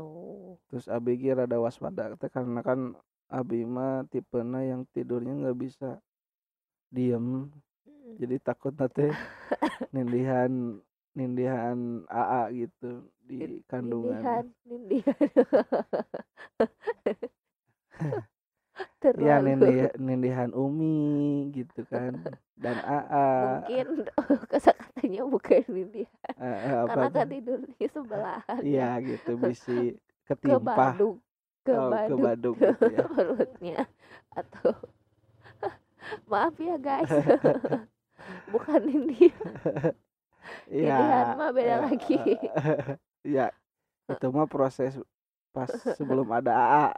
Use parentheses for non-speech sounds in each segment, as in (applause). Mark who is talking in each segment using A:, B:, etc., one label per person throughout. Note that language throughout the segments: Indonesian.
A: gitu.
B: Terus abi rada waspada karena kan abi mah tipena yang tidurnya nggak bisa diem.
A: Mm.
B: jadi takut teh (laughs) nindihan nindihan AA gitu di kandungan
A: nindihan nindihan (laughs) (laughs) (laughs)
B: ya
A: terlalu (laughs)
B: nindih, nindihan Umi gitu kan. Dan AA
A: mungkin (laughs) kata-katanya bukan nindihan
B: apa
A: karena kan
B: tuh?
A: tidurnya sebelahan
B: iya gitu bisi
A: ke
B: ketimpa
A: Badung ke
B: oh, ke gitu ya.
A: perutnya atau maaf ya guys. Bukan nindihan
B: Iya,
A: Nindihan mah beda
B: eh,
A: lagi.
B: ya itu mah proses pas sebelum ada AA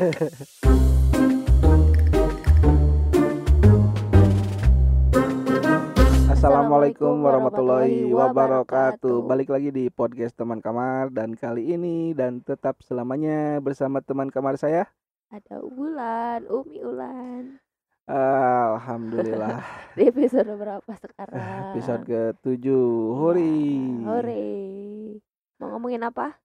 B: (laughs) Assalamualaikum warahmatullahi wabarakatuh. Balik lagi di podcast teman kamar dan kali ini dan tetap selamanya bersama teman kamar saya.
A: ada Ulan Umi Ulan
B: Alhamdulillah. (laughs)
A: di episode berapa sekarang
B: Episode ke-7. Hori.
A: Ya, hore mau ngomongin apa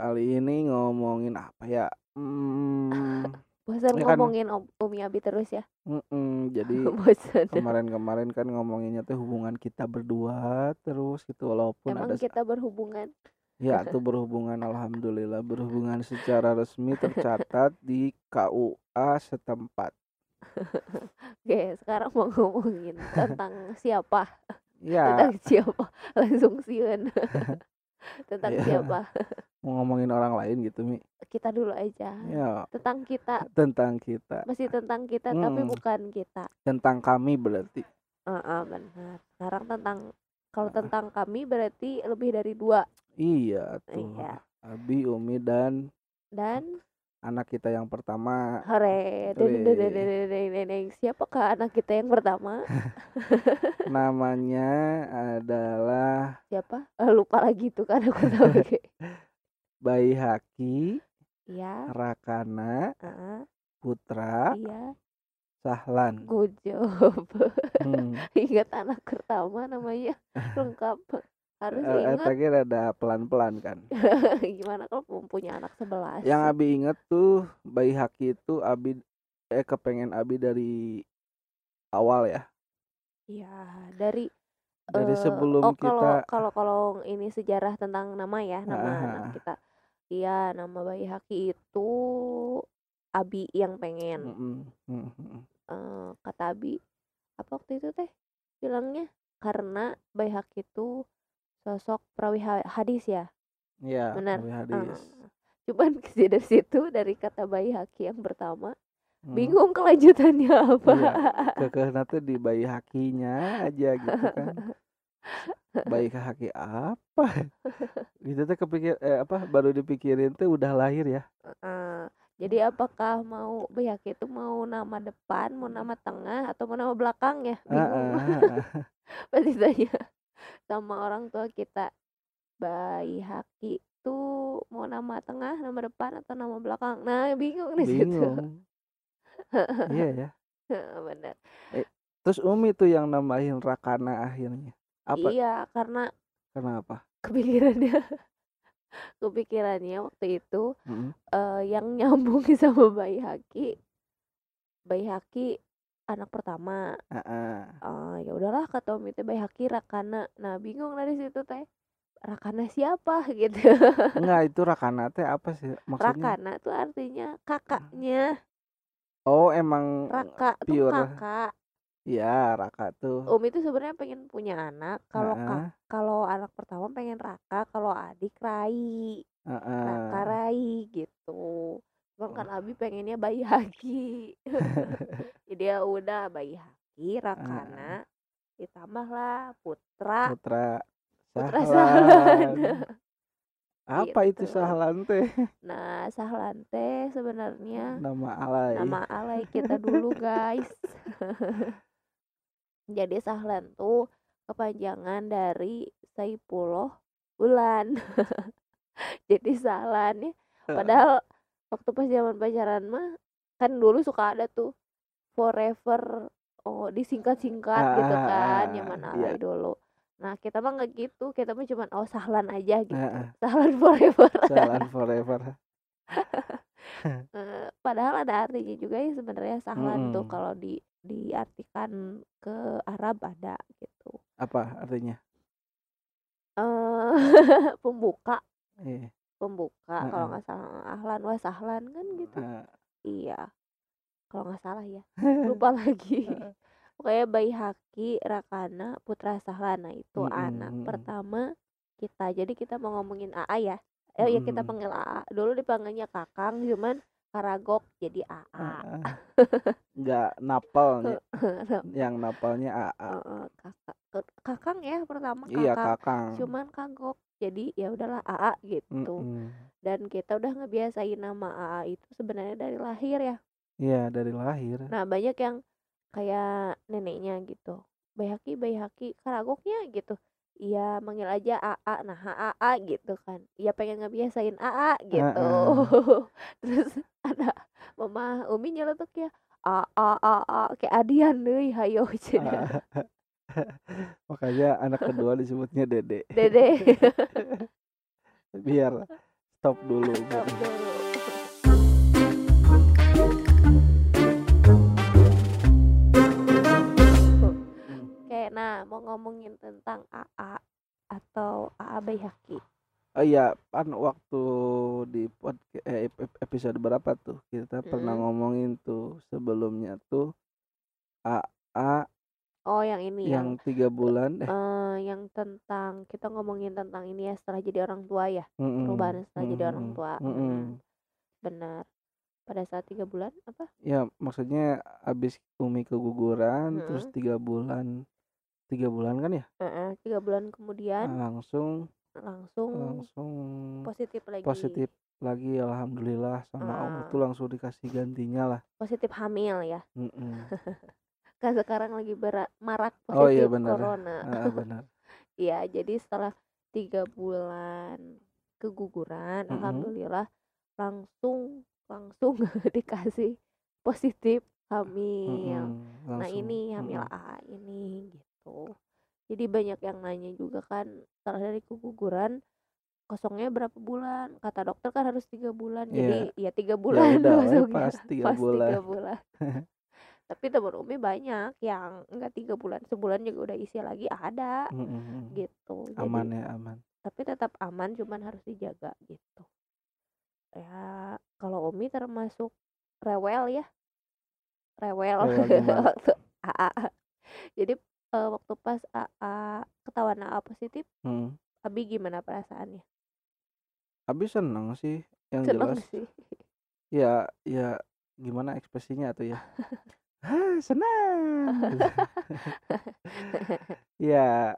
B: Kali ini ngomongin apa ya? Hmm,
A: bosan
B: Ya kan-
A: ngomongin Om- Umi Abi terus ya?
B: Mm-mm, jadi (laughs) kemarin-kemarin kan ngomonginnya tuh hubungan kita berdua terus gitu walaupun
A: emang
B: ada
A: kita berhubungan?
B: Ya tuh berhubungan alhamdulillah berhubungan secara resmi tercatat di KUA setempat. (laughs)
A: oke sekarang mau ngomongin tentang siapa?
B: Ya,
A: tentang siapa? Langsung siun (laughs) tentang
B: Iya.
A: siapa (laughs)
B: mau ngomongin orang lain gitu Mi.
A: kita dulu aja
B: Ya,
A: tentang kita
B: tentang kita,
A: masih tentang kita tapi
B: Hmm.
A: bukan kita
B: tentang kami berarti.
A: Heeh, benar sekarang tentang kalau tentang kami berarti lebih dari dua
B: Iya tuh.
A: Iya.
B: Abi, Umi dan
A: dan
B: anak kita yang pertama.
A: Hore siapakah anak kita yang pertama? (laughs)
B: Namanya adalah
A: siapa? Eh, lupa lagi tuh kan aku tahu. (laughs)
B: Bayi Haki,
A: iya.
B: Rakana,
A: heeh,
B: Putra,
A: iya.
B: Sahlan.
A: good job
B: Hmm. (laughs)
A: ingat anak pertama namanya. Lengkap harus
B: Eh,
A: ingat
B: tadi ada pelan-pelan kan. (laughs)
A: gimana kalau mempunyai anak sebelas
B: Yang Abi inget tuh Bayi Haki itu Abi eh kepengen Abi dari awal ya.
A: Iya, dari
B: Dari
A: eh,
B: sebelum
A: oh kalau
B: kita
A: kalau kalau ini sejarah tentang nama ya, nama
B: Ah,
A: anak kita. Iya, nama bayi Haki itu Abi yang pengen.
B: Mm-mm, mm-mm.
A: Eh, kata Abi, apa waktu itu teh bilangnya? Karena bayi Haki itu sosok perawi ha- hadis ya,
B: Iya,
A: benar. Eh,
B: Hadis.
A: cuman (laughs) dari situ dari kata bayi Haki yang pertama,
B: Hmm.
A: bingung kelanjutannya (laughs) apa.
B: Iya. Kekeh nanti di bayi hakinya aja gitu kan. Bayi haki apa? (laughs) Gitu teh kepikir eh apa baru dipikirin tuh udah lahir ya.
A: Eh, jadi apakah mau Bayaki itu mau nama depan, mau nama tengah, atau mau nama belakang ya? Bingung.
B: ah, ah, ah.
A: Pasti tanya sama orang tua kita. Bayi Haki itu mau nama tengah, nama depan, atau nama belakang? Nah, bingung di situ. (laughs)
B: Iya ya.
A: Benar.
B: Terus Umi tuh yang nambahin Rakana akhirnya. Apa?
A: Iya, karena
B: Kenapa?
A: kepikirannya (laughs) kepikirannya waktu itu
B: Mm-mm.
A: eh, yang nyambung (laughs) sama Bayi Haki. Bayi Haki anak pertama.
B: Ah, ah.
A: Ah, ya udahlah kata Umi teh bayi haki Rakana. Nah, bingung dari situ teh. Rakana siapa (laughs) gitu.
B: Enggak itu Rakana teh apa sih maksudnya?
A: Rakana tuh artinya kakaknya.
B: Oh emang
A: Raka tuh
B: pure.
A: kakak.
B: Iya Raka tuh.
A: Umi tuh sebenarnya pengen punya anak. Kalau kak, kalau anak pertama pengen Raka, kalau adik Rai.
B: ah.
A: Raka Rai gitu. Cuman kan Abi pengennya bayi (laughs) haki. (laughs) Jadi ya udah bayi haki Rakana ditambahlah putra
B: Putra
A: Putra
B: Sahlan. (laughs) Apa itu
A: Gitu.
B: Sahlan teh?
A: Nah, Sahlan teh sebenarnya
B: Nama alay.
A: nama alay kita dulu, guys. Jadi Sahlan tuh kepanjangan dari Saipullah Bulan. Jadi Sahlan ya. Padahal waktu pas zaman pacaran mah kan dulu suka ada tuh forever oh disingkat-singkat gitu kan
B: Ah,
A: zaman
B: iya.
A: alay dulu. Nah, kita mah nggak gitu, kita mah cuman oh sahlan aja gitu.
B: Heeh.
A: Sahlan forever.
B: Sahlan forever. (laughs) (laughs)
A: Eh, padahal ada artinya juga ya sebenarnya sahlan tuh
B: Mm-mm.
A: kalau di diartikan ke Arab ada gitu.
B: Apa artinya?
A: Eh (laughs) pembuka,
B: Iya.
A: Pembuka kalau nggak salah ahlan wa sahlan kan gitu. Iya. Kalau nggak salah ya. Lupa (laughs) lagi. (laughs) Pokoknya Baihaqi Rakana Putra Sahlana itu
B: Mm-mm,
A: anak pertama kita. Jadi kita mau ngomongin AA ya. Eh ya kita panggil AA. Dulu dipanggilnya Kakang cuman Karagok jadi AA. (laughs)
B: Nggak napal. Yang napalnya AA.
A: Kakak Kakang ya pertama
B: Iya,
A: Kakang.
B: Kakang.
A: Cuman kagok. Jadi ya udahlah AA gitu.
B: Mm-mm.
A: Dan kita udah ngebiasain nama AA itu sebenarnya dari lahir ya.
B: Iya, dari lahir.
A: Nah, banyak yang kayak neneknya gitu. Bayhaki, Bayhaki, Karagoknya gitu. Iya, manggil aja AA. Nah, AA gitu kan. Iya pengen ngebiasain AA gitu. (laughs) Terus ada Mama Umi nyeletuk ya. AA, AA, kayak adian deh, hayo cenah. (laughs) (laughs)
B: Makanya anak kedua disebutnya Dede.
A: Dede. (laughs)
B: Biar stop dulu. (laughs)
A: Stop dulu.
B: Hmm.
A: Oke, nah mau ngomongin tentang AA atau AA Bayhaki.
B: Oh iya, kan waktu di podcast eh, ep- episode berapa tuh kita pernah
A: Mm-mm.
B: ngomongin tuh sebelumnya tuh AA
A: Oh, yang ini yang
B: yang tiga bulan eh.
A: eh, yang tentang kita ngomongin tentang ini ya setelah jadi orang tua ya
B: mm-mm,
A: perubahan setelah jadi orang tua
B: mm-mm.
A: Mm, benar. Pada saat tiga bulan apa?
B: Ya maksudnya abis Umi keguguran terus
A: Mm-mm.
B: tiga bulan tiga bulan kan ya?
A: Eh, tiga bulan kemudian
B: langsung
A: langsung
B: langsung
A: positif lagi.
B: positif lagi alhamdulillah sama Allah
A: Ah.
B: tuh langsung dikasih gantinya lah.
A: Positif hamil ya.
B: Mm-mm. (laughs)
A: kan sekarang lagi berat marak
B: oh iya
A: positif
B: benar
A: corona
B: Ah, benar (laughs)
A: Iya, jadi setelah tiga bulan keguguran,
B: Mm-mm.
A: alhamdulillah langsung langsung (laughs) dikasih positif hamil.
B: Mm-mm,
A: Nah
B: langsung
A: ini hamil
B: mm-mm.
A: A ini gitu. Jadi banyak yang nanya juga kan setelah dari keguguran kosongnya berapa bulan? Kata dokter kan harus tiga bulan. Jadi ya tiga
B: ya
A: bulan (laughs)
B: udah we,
A: masuknya
B: pas tiga
A: pas
B: bulan
A: tiga bulan. Tapi temen Umi banyak yang enggak tiga bulan, sebulan juga udah isi lagi ada
B: Mm-mm.
A: gitu. Jadi
B: aman ya aman
A: tapi tetap aman cuman harus dijaga gitu ya kalau Umi termasuk rewel ya rewel
B: Rewel (laughs) gimana?
A: waktu AA jadi eh, waktu pas AA ketahuan AA positif
B: Hmm.
A: Abi gimana perasaannya
B: Abi seneng sih yang
A: seneng
B: jelas
A: sih
B: ya ya gimana ekspresinya tuh ya (laughs) Hah, senang. (laughs) Ya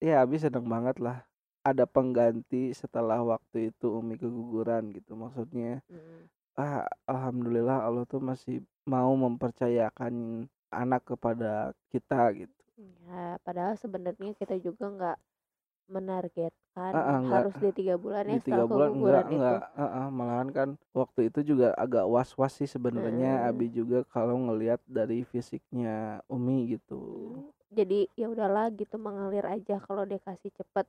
B: ya Abi seneng banget lah ada pengganti setelah waktu itu Umi keguguran gitu maksudnya.
A: Mm,
B: ah alhamdulillah Allah tuh masih mau mempercayakan anak kepada kita gitu.
A: Ya padahal sebenarnya kita juga nggak menargetkan
B: ah, nggak.
A: harus di tiga bulan ya
B: di tiga bulan enggak
A: itu
B: enggak ah, ah, malahan kan waktu itu juga agak was was sih sebenarnya
A: Mm.
B: Abi juga kalau ngelihat dari fisiknya Umi gitu.
A: Hmm, jadi ya udahlah gitu mengalir aja kalau dia kasih cepet.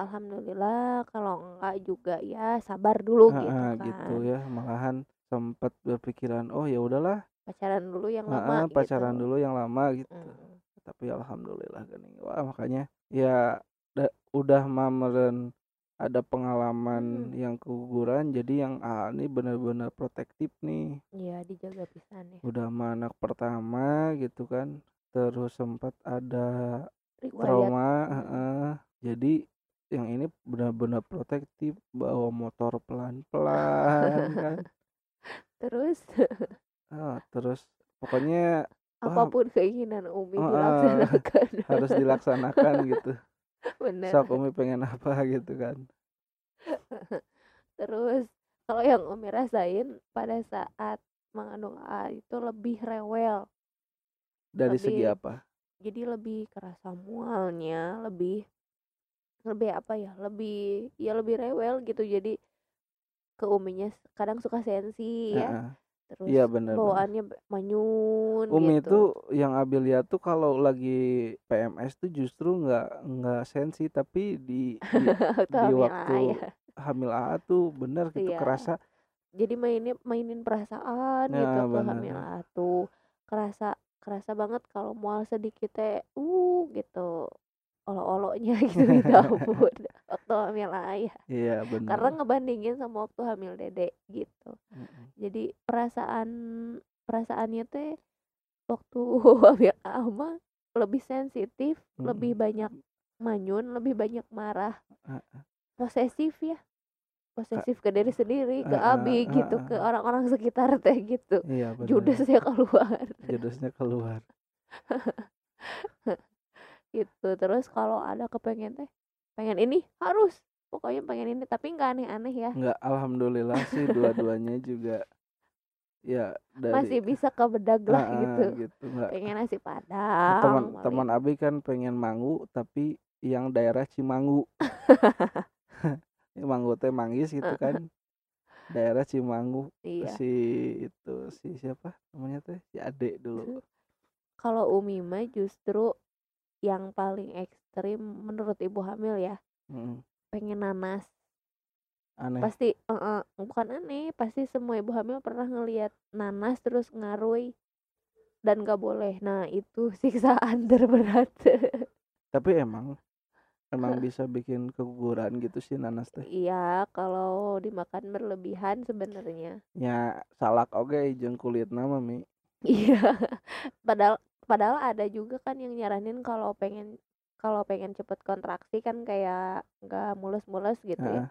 A: Alhamdulillah kalau enggak juga ya sabar dulu
B: Ah,
A: gitu kan.
B: gitu ya malahan sempat berpikiran oh ya udahlah.
A: Pacaran dulu yang lama
B: ah, pacaran
A: gitu
B: dulu yang lama gitu.
A: Mm,
B: tapi alhamdulillah kan wah makanya ya udah mameren ada pengalaman
A: Hmm.
B: yang keguguran jadi yang ah, ini benar-benar protektif nih
A: ya dijaga pisan ya
B: udah sama anak pertama gitu kan terus sempat ada
A: riwayat
B: trauma
A: Hmm.
B: heeh. jadi yang ini benar-benar protektif bawa motor pelan-pelan kan (laughs)
A: terus (laughs)
B: Ah, terus pokoknya wah
A: apa pun keinginan Umi
B: ah.
A: dilaksanakan
B: harus dilaksanakan gitu
A: bener.
B: Sok Umi pengen apa (laughs) gitu kan.
A: Terus kalau yang Umi rasain pada saat mengandung A itu lebih rewel.
B: Dari segi
A: Lebih-
B: apa?
A: jadi lebih kerasa mualnya lebih lebih apa ya lebih ya lebih rewel gitu. Jadi ke uminya kadang suka sensi ya.
B: Heeh.
A: Terus
B: Iya bener bener.
A: bawaannya be- manyun
B: Umi
A: gitu.
B: tuh yang Abi lihat tuh kalau lagi PMS tuh justru nggak nggak sensi tapi di (laughs) di,
A: waktu
B: di
A: hamil
B: waktu hamil AA tuh bener gitu
A: iya
B: kerasa
A: jadi mainin mainin perasaan gitu
B: ya
A: ke hamil
B: bener.
A: Ayah tuh. Kerasa kerasa banget kalau mual sedikit teh uh gitu olo-olonya (laughs) gitu di (laughs) dapur waktu hamil ayah.
B: Iya
A: karena
B: bener.
A: ngebandingin sama waktu hamil dede gitu.
B: Mm-mm.
A: jadi perasaan perasaannya teh waktu (laughs) hamil ama lebih sensitif lebih
B: Mm-mm.
A: banyak manyun lebih banyak marah.
B: Ah, ah.
A: posesif ya. Posesif ke diri sendiri ke abi gitu ke orang-orang sekitar teh gitu.
B: Iya bener.
A: Judesnya keluar.
B: Judusnya keluar
A: gitu. Terus kalau ada kepengen teh pengen ini harus. Pokoknya pengen ini tapi nggak aneh-aneh ya.
B: Nggak alhamdulillah sih dua-duanya juga ya dari
A: masih bisa kebedag
B: ah,
A: lah
B: ah,
A: gitu.
B: gitu
A: pengen nasi
B: teman
A: padang
B: teman
A: paling
B: Abi kan pengen mangu tapi yang daerah Cimangu. (laughs) Mangu teh manggis gitu kan. Daerah Cimangu
A: iya.
B: si itu si siapa namanya teh? Si Ade dulu.
A: Kalau Umi mah justru yang paling ekstrim menurut ibu hamil ya.
B: Mm,
A: pengen nanas.
B: Aneh.
A: Pasti eh, eh, bukan aneh pasti semua ibu hamil pernah ngelihat nanas terus ngarui dan gak boleh. Nah itu (laughs) siksaan terberat.
B: Tapi emang emang bisa bikin keguguran gitu sih nanas teh.
A: Iya kalau dimakan berlebihan sebenarnya.
B: Nya salak oge jeung kulit nama mi.
A: Iya (laughs) padahal padahal ada juga kan yang nyaranin kalau pengen kalau pengen cepet kontraksi kan kayak nggak mulus-mulus gitu ya.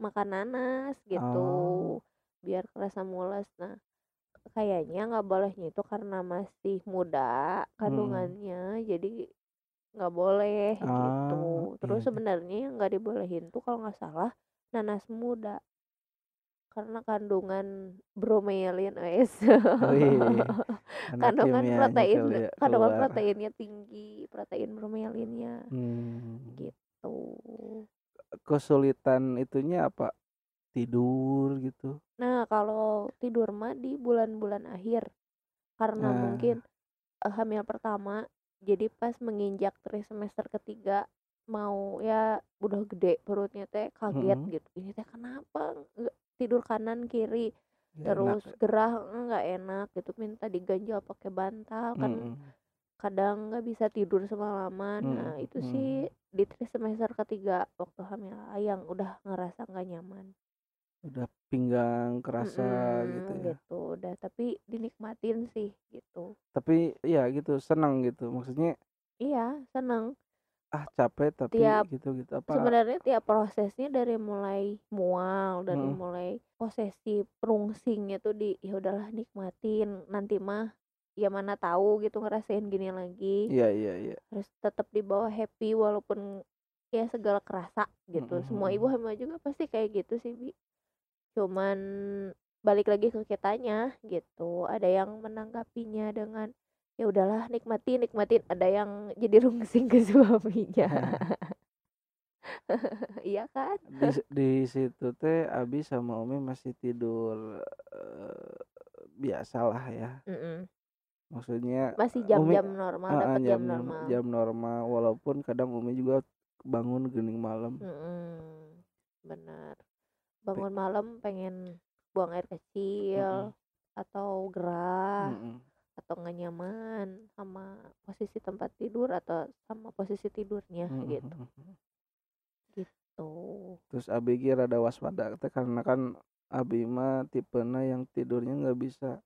A: Makan nanas gitu
B: oh.
A: biar kerasa mulus nah kayaknya nggak bolehnya itu karena masih muda
B: hmm.
A: kandungannya jadi nggak boleh gitu.
B: Ah
A: terus
B: iya iya.
A: sebenarnya yang nggak dibolehin tuh kalau nggak salah nanas muda karena kandungan bromelain wes. (laughs)
B: Wih anak
A: kandungan
B: kimianya
A: protein
B: kali ya
A: kandungan
B: keluar.
A: proteinnya tinggi protein bromelinnya
B: hmm.
A: gitu.
B: Kesulitan itunya apa? Tidur gitu?
A: Nah kalau tidur mah di bulan-bulan akhir karena
B: nah.
A: mungkin eh, hamil pertama jadi pas menginjak trimester ketiga mau ya udah gede perutnya teh kaget
B: mm
A: gitu ini teh kenapa nggak tidur kanan kiri
B: Gak enak
A: terus
B: ya
A: gerah nggak enak gitu minta diganjal pakai bantal kan
B: Mm-mm.
A: kadang nggak bisa tidur semalaman. Nah
B: Mm-mm.
A: itu sih di trimester ketiga waktu hamil yang udah ngerasa nggak nyaman.
B: Udah pinggang kerasa gitu
A: Mm-mm,
B: ya.
A: gitu udah tapi dinikmatin sih gitu.
B: Tapi ya gitu senang gitu maksudnya
A: iya seneng
B: ah capek tapi
A: tiap
B: gitu gitu apa
A: sebenarnya tiap prosesnya dari mulai mual dari
B: Mm-mm.
A: mulai posesif rungsingnya tuh di ya udahlah nikmatin nanti mah ya mana tahu gitu ngerasain gini lagi.
B: Iya iya iya.
A: Harus tetap dibawa happy walaupun ya segala kerasa gitu. Semua ibu hamil juga pasti kayak gitu sih bi. Cuman balik lagi ke kitanya gitu. Ada yang menanggapinya dengan ya udahlah nikmatin nikmatin. Ada yang jadi rungsing ke suaminya. (laughs) Iya kan?
B: Di di situ teh Abi sama Umi masih tidur eh, biasalah ya.
A: Mm-mm.
B: maksudnya
A: masih
B: eh, Umi
A: jam-jam normal dapat jam
B: jam
A: normal.
B: jam normal. Walaupun kadang Umi juga bangun gening malam.
A: Mm-mm. benar.
B: Pe-
A: bangun malam pengen buang air kecil atau gerah.
B: Mm-mm.
A: Atau nggak nyaman sama posisi tempat tidur atau sama posisi tidurnya gitu.
B: Mm-mm.
A: gitu.
B: Terus ki rada waspada karena kan Abi mah tipena yang tidurnya nggak bisa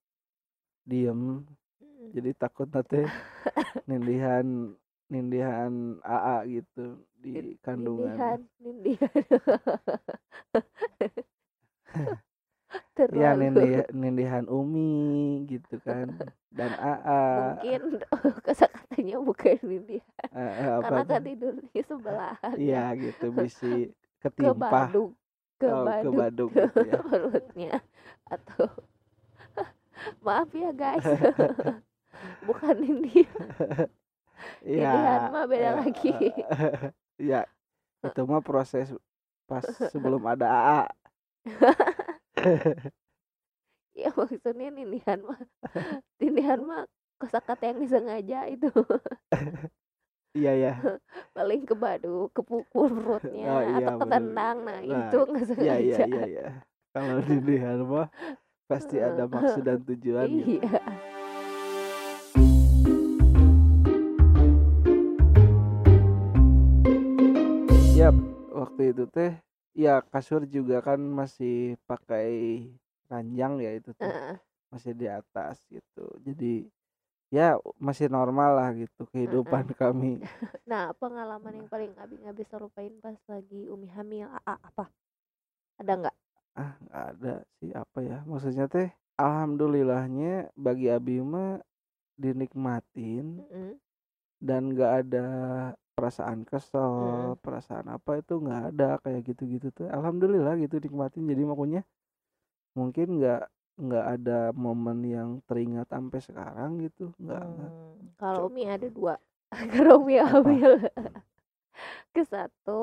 B: diem.
A: Mm.
B: jadi takut nanti (laughs) nindihan nindihan AA gitu di kandungan.
A: nindihan nindihan. (laughs) (laughs)
B: Ya
A: terlalu
B: nindih nindihan Umi gitu kan dan AA
A: mungkin (laughs) kata-katanya bukan nindihan
B: Eh, eh, apa
A: karena kan tidurnya sebelahan ya.
B: iya gitu (laughs) bisi
A: ke
B: ketimpah.
A: Baduk ke
B: oh, ke
A: baduk
B: baduk gitu ya. (laughs)
A: perutnya. Atau maaf ya guys. Bukan
B: Iya,
A: nindihan mah beda
B: eh,
A: lagi.
B: eh, ya itu mah proses pas sebelum ada AA
A: ya (laughs) maksudnya ninihan mah (laughs) ninihan mah kosakata yang disengaja itu. (laughs)
B: Iya ya
A: paling ke badu ke pukul perutnya
B: oh iya
A: atau ketendang nah,
B: nah
A: itu nggak
B: iya iya
A: sengaja.
B: iya iya. Kalau ninihan mah pasti ada maksud dan tujuan gitu
A: iya.
B: Yap, waktu itu teh ya kasur juga kan masih pakai ranjang ya itu teh
A: Heeh,
B: masih di atas gitu. Jadi ya masih normal lah gitu kehidupan (laughs) kami.
A: Nah pengalaman yang paling abi nggak bisa lupain pas lagi umi hamil Aa, apa? Ada nggak?
B: Ah nggak ada sih apa ya maksudnya teh alhamdulillahnya bagi Abi mah dinikmatin
A: Mm-mm,
B: dan nggak ada perasaan kesel
A: mm-mm.
B: perasaan apa itu nggak ada kayak gitu-gitu tuh. Alhamdulillah gitu nikmatin jadi makanya mungkin nggak nggak ada momen yang teringat sampai sekarang gitu nggak
A: Hmm, kalau umi ada dua (laughs) karena umi hamil (laughs) ke satu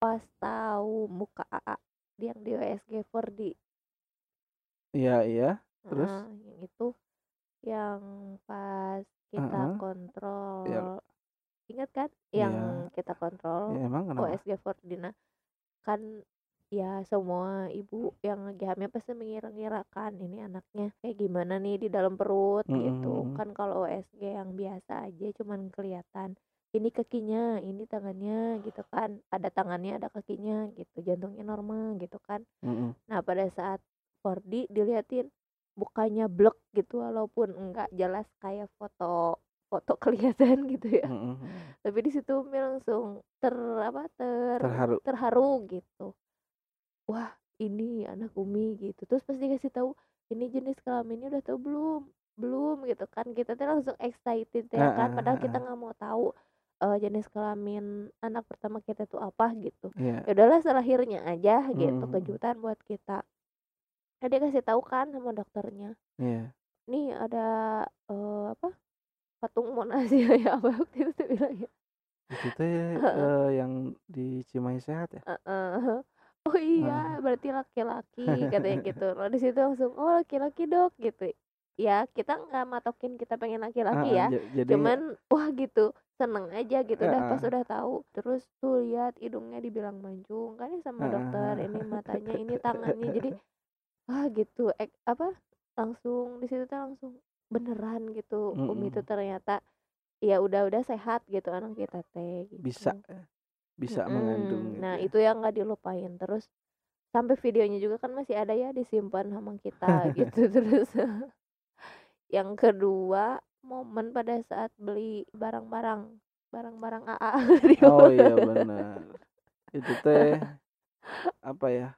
A: pas tahu muka Aa yang di USG 4D
B: iya iya terus?
A: Yang itu yang pas kita
B: Heeh, ya.
A: kontrol ingat kan? Yang
B: iya.
A: kita kontrol
B: ya emang kenapa?
A: OSG 4D nah kan ya semua ibu yang lagi hamil pasti mengira-ngirakan ini anaknya kayak gimana nih di dalam perut? gitu.
B: Mm-mm.
A: kan kalau OSG yang biasa aja cuman kelihatan ini kakinya ini tangannya gitu kan. Ada tangannya ada kakinya gitu. Jantungnya normal gitu kan.
B: Mm-mm.
A: nah pada saat 4D diliatin mukanya blek gitu walaupun enggak jelas kayak foto foto (laughs) kelihatan gitu ya.
B: Mm-mm.
A: tapi di situ langsung ter apa ter
B: terharu.
A: terharu gitu wah ini anak Umi gitu terus pas dikasih tahu ini jenis kelaminnya udah tahu belum belum gitu kan kita tuh langsung excited ya kan
B: ah,
A: padahal
B: ah,
A: kita nggak mau tahu eh, jenis kelamin anak pertama kita tuh apa gitu
B: Iya.
A: ya udahlah selahirnya aja gitu
B: Mm-mm.
A: kejutan buat kita nah, dia kasih tahu kan sama dokternya
B: Iya.
A: nih ada eh, apa patung Monas ya (laughs) ya apa waktu itu tuh bilangnya
B: Itu (laughs) eh, yang di Cimahi Sehat ya?
A: Heeh. Oh iya berarti laki-laki katanya gitu. (laughs) Nah di situ langsung oh laki-laki dok gitu. Ya kita nggak matokin kita pengen laki-laki ya.
B: ja- jadi
A: cuman wah gitu seneng aja gitu.
B: Ah,
A: udah pas
B: ah,
A: udah tahu terus tuh lihat hidungnya dibilang mancung kan ya sama dokter ini matanya ini (laughs) tangannya. Jadi wah gitu ek, apa langsung di situ tuh langsung beneran gitu Umi itu ternyata ya udah-udah sehat gitu anak kita teh
B: bisa
A: gitu
B: eh, bisa mengandung gitu
A: nah
B: ya.
A: itu yang nggak dilupain terus sampai videonya juga kan masih ada ya disimpan sama kita gitu (laughs) terus (laughs) yang kedua momen pada saat beli barang-barang barang-barang AA (laughs)
B: Oh iya benar. Itu teh apa ya?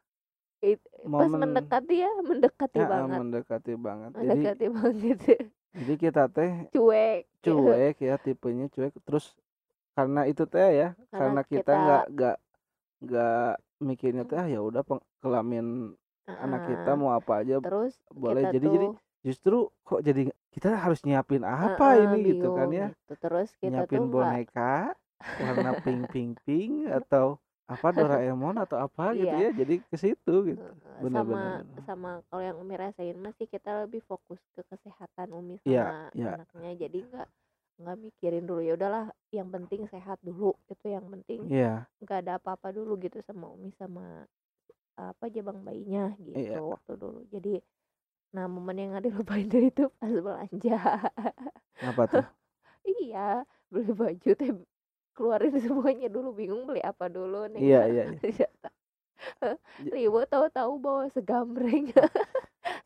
A: It- pas mendekati ya mendekati
B: ya,
A: banget
B: mendekati banget. Jadi
A: mendekati banget
B: jadi kita teh
A: cuek
B: cuek ya tipenya cuek terus karena itu teh ya
A: karena
B: karena kita nggak nggak nggak mikirnya teh ah ya udah kelamin anak kita mau apa aja
A: terus
B: boleh.
A: kita
B: jadi jadi
A: tuh
B: justru kok jadi kita harus nyiapin apa
A: heeh,
B: ini gitu kan ya?
A: gitu. Terus kita
B: nyiapin
A: tuh
B: boneka warna pink (laughs) pink pink atau apa Doraemon atau apa gitu
A: iya.
B: ya jadi ke situ gitu.
A: Heeh,
B: benar
A: sama
B: benar benar
A: sama kalau yang Umi rasain masih kita lebih fokus ke kesehatan Umi
B: iya
A: sama
B: iya.
A: anaknya. Jadi nggak nggak mikirin dulu ya udahlah yang penting sehat dulu. Itu yang penting nggak ada apa-apa dulu gitu sama Umi sama apa jabang bayinya
B: iya.
A: gitu waktu dulu. Jadi nah momen yang nggak dilupain tuh itu pas belanja.
B: Apa tuh? (laughs)
A: Iya beli baju teh keluarin (laughs) semuanya dulu bingung beli apa dulu nih
B: iya (laughs) iya iya.
A: Riwo tahu-tahu bawa segambreng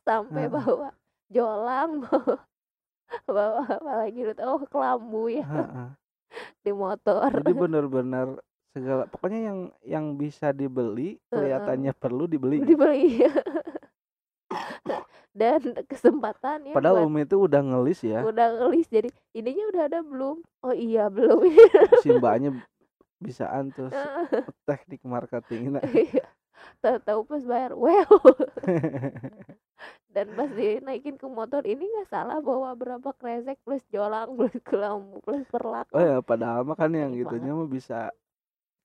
A: sampai bawa jolang bawa bawa apa lagi lu tahu kelambu ya. (laughs) Di motor.
B: Jadi benar-benar segala pokoknya yang yang bisa dibeli kelihatannya perlu dibeli. Gitu
A: dibeli (laughs) dan kesempatan ya
B: padahal
A: buat
B: Umi itu udah ngelis ya.
A: udah ngelis. Jadi ininya udah ada belum? Oh iya (laughs) belum.
B: Si mbaknya bisaan tuh teknik marketing nah.
A: Tahu-tahu pas bayar well. (laughs) Dan pas dinaikin ke motor ini nggak salah bawa berapa kresek plus jolang plus kelambu plus perlak
B: oh ya padahal mah kan yang gitunya mah bisa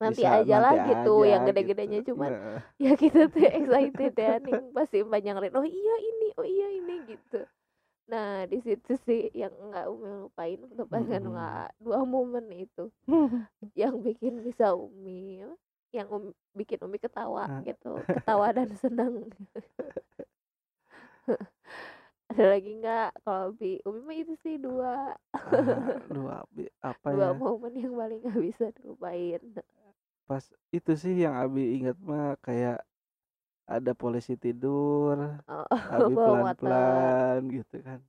A: nanti
B: bisa
A: aja lah gitu
B: aja
A: yang
B: gitu.
A: gede-gedenya cuman
B: Heeh. (laughs)
A: ya kita tuh excited ya nih pasti panjang lain oh iya ini oh iya ini gitu. Nah di situ sih yang nggak umi lupain untuk pas kan
B: Mm-mm.
A: nggak dua momen itu (laughs) yang bikin bisa umi yang umi, bikin umi ketawa gitu (laughs) ketawa dan senang (laughs) ada lagi nggak? Kalau bi umi mah itu sih dua.
B: Ah, dua (laughs) abi- apa
A: dua
B: ya?
A: momen yang paling nggak bisa dilupain.
B: Pas itu sih yang abi ingat mah kayak ada polisi tidur
A: oh,
B: abi pelan-pelan gitu kan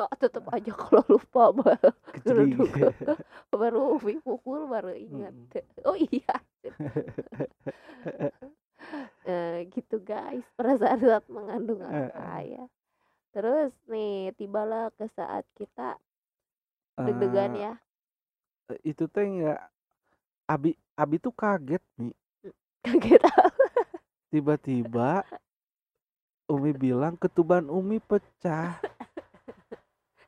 A: oh, tetep aja kalau lupa (laughs) baru
B: kecil
A: dulu. (laughs) baru umi pukul baru ingat. (laughs) Oh iya. Eh, gitu guys perasaan saat mengandung
B: Eh,
A: anak ayah terus nih tibalah ke saat kita deg-degan ya.
B: itu teh nggak abi abi tuh kaget nih
A: kaget
B: tiba-tiba Umi bilang ketuban Umi pecah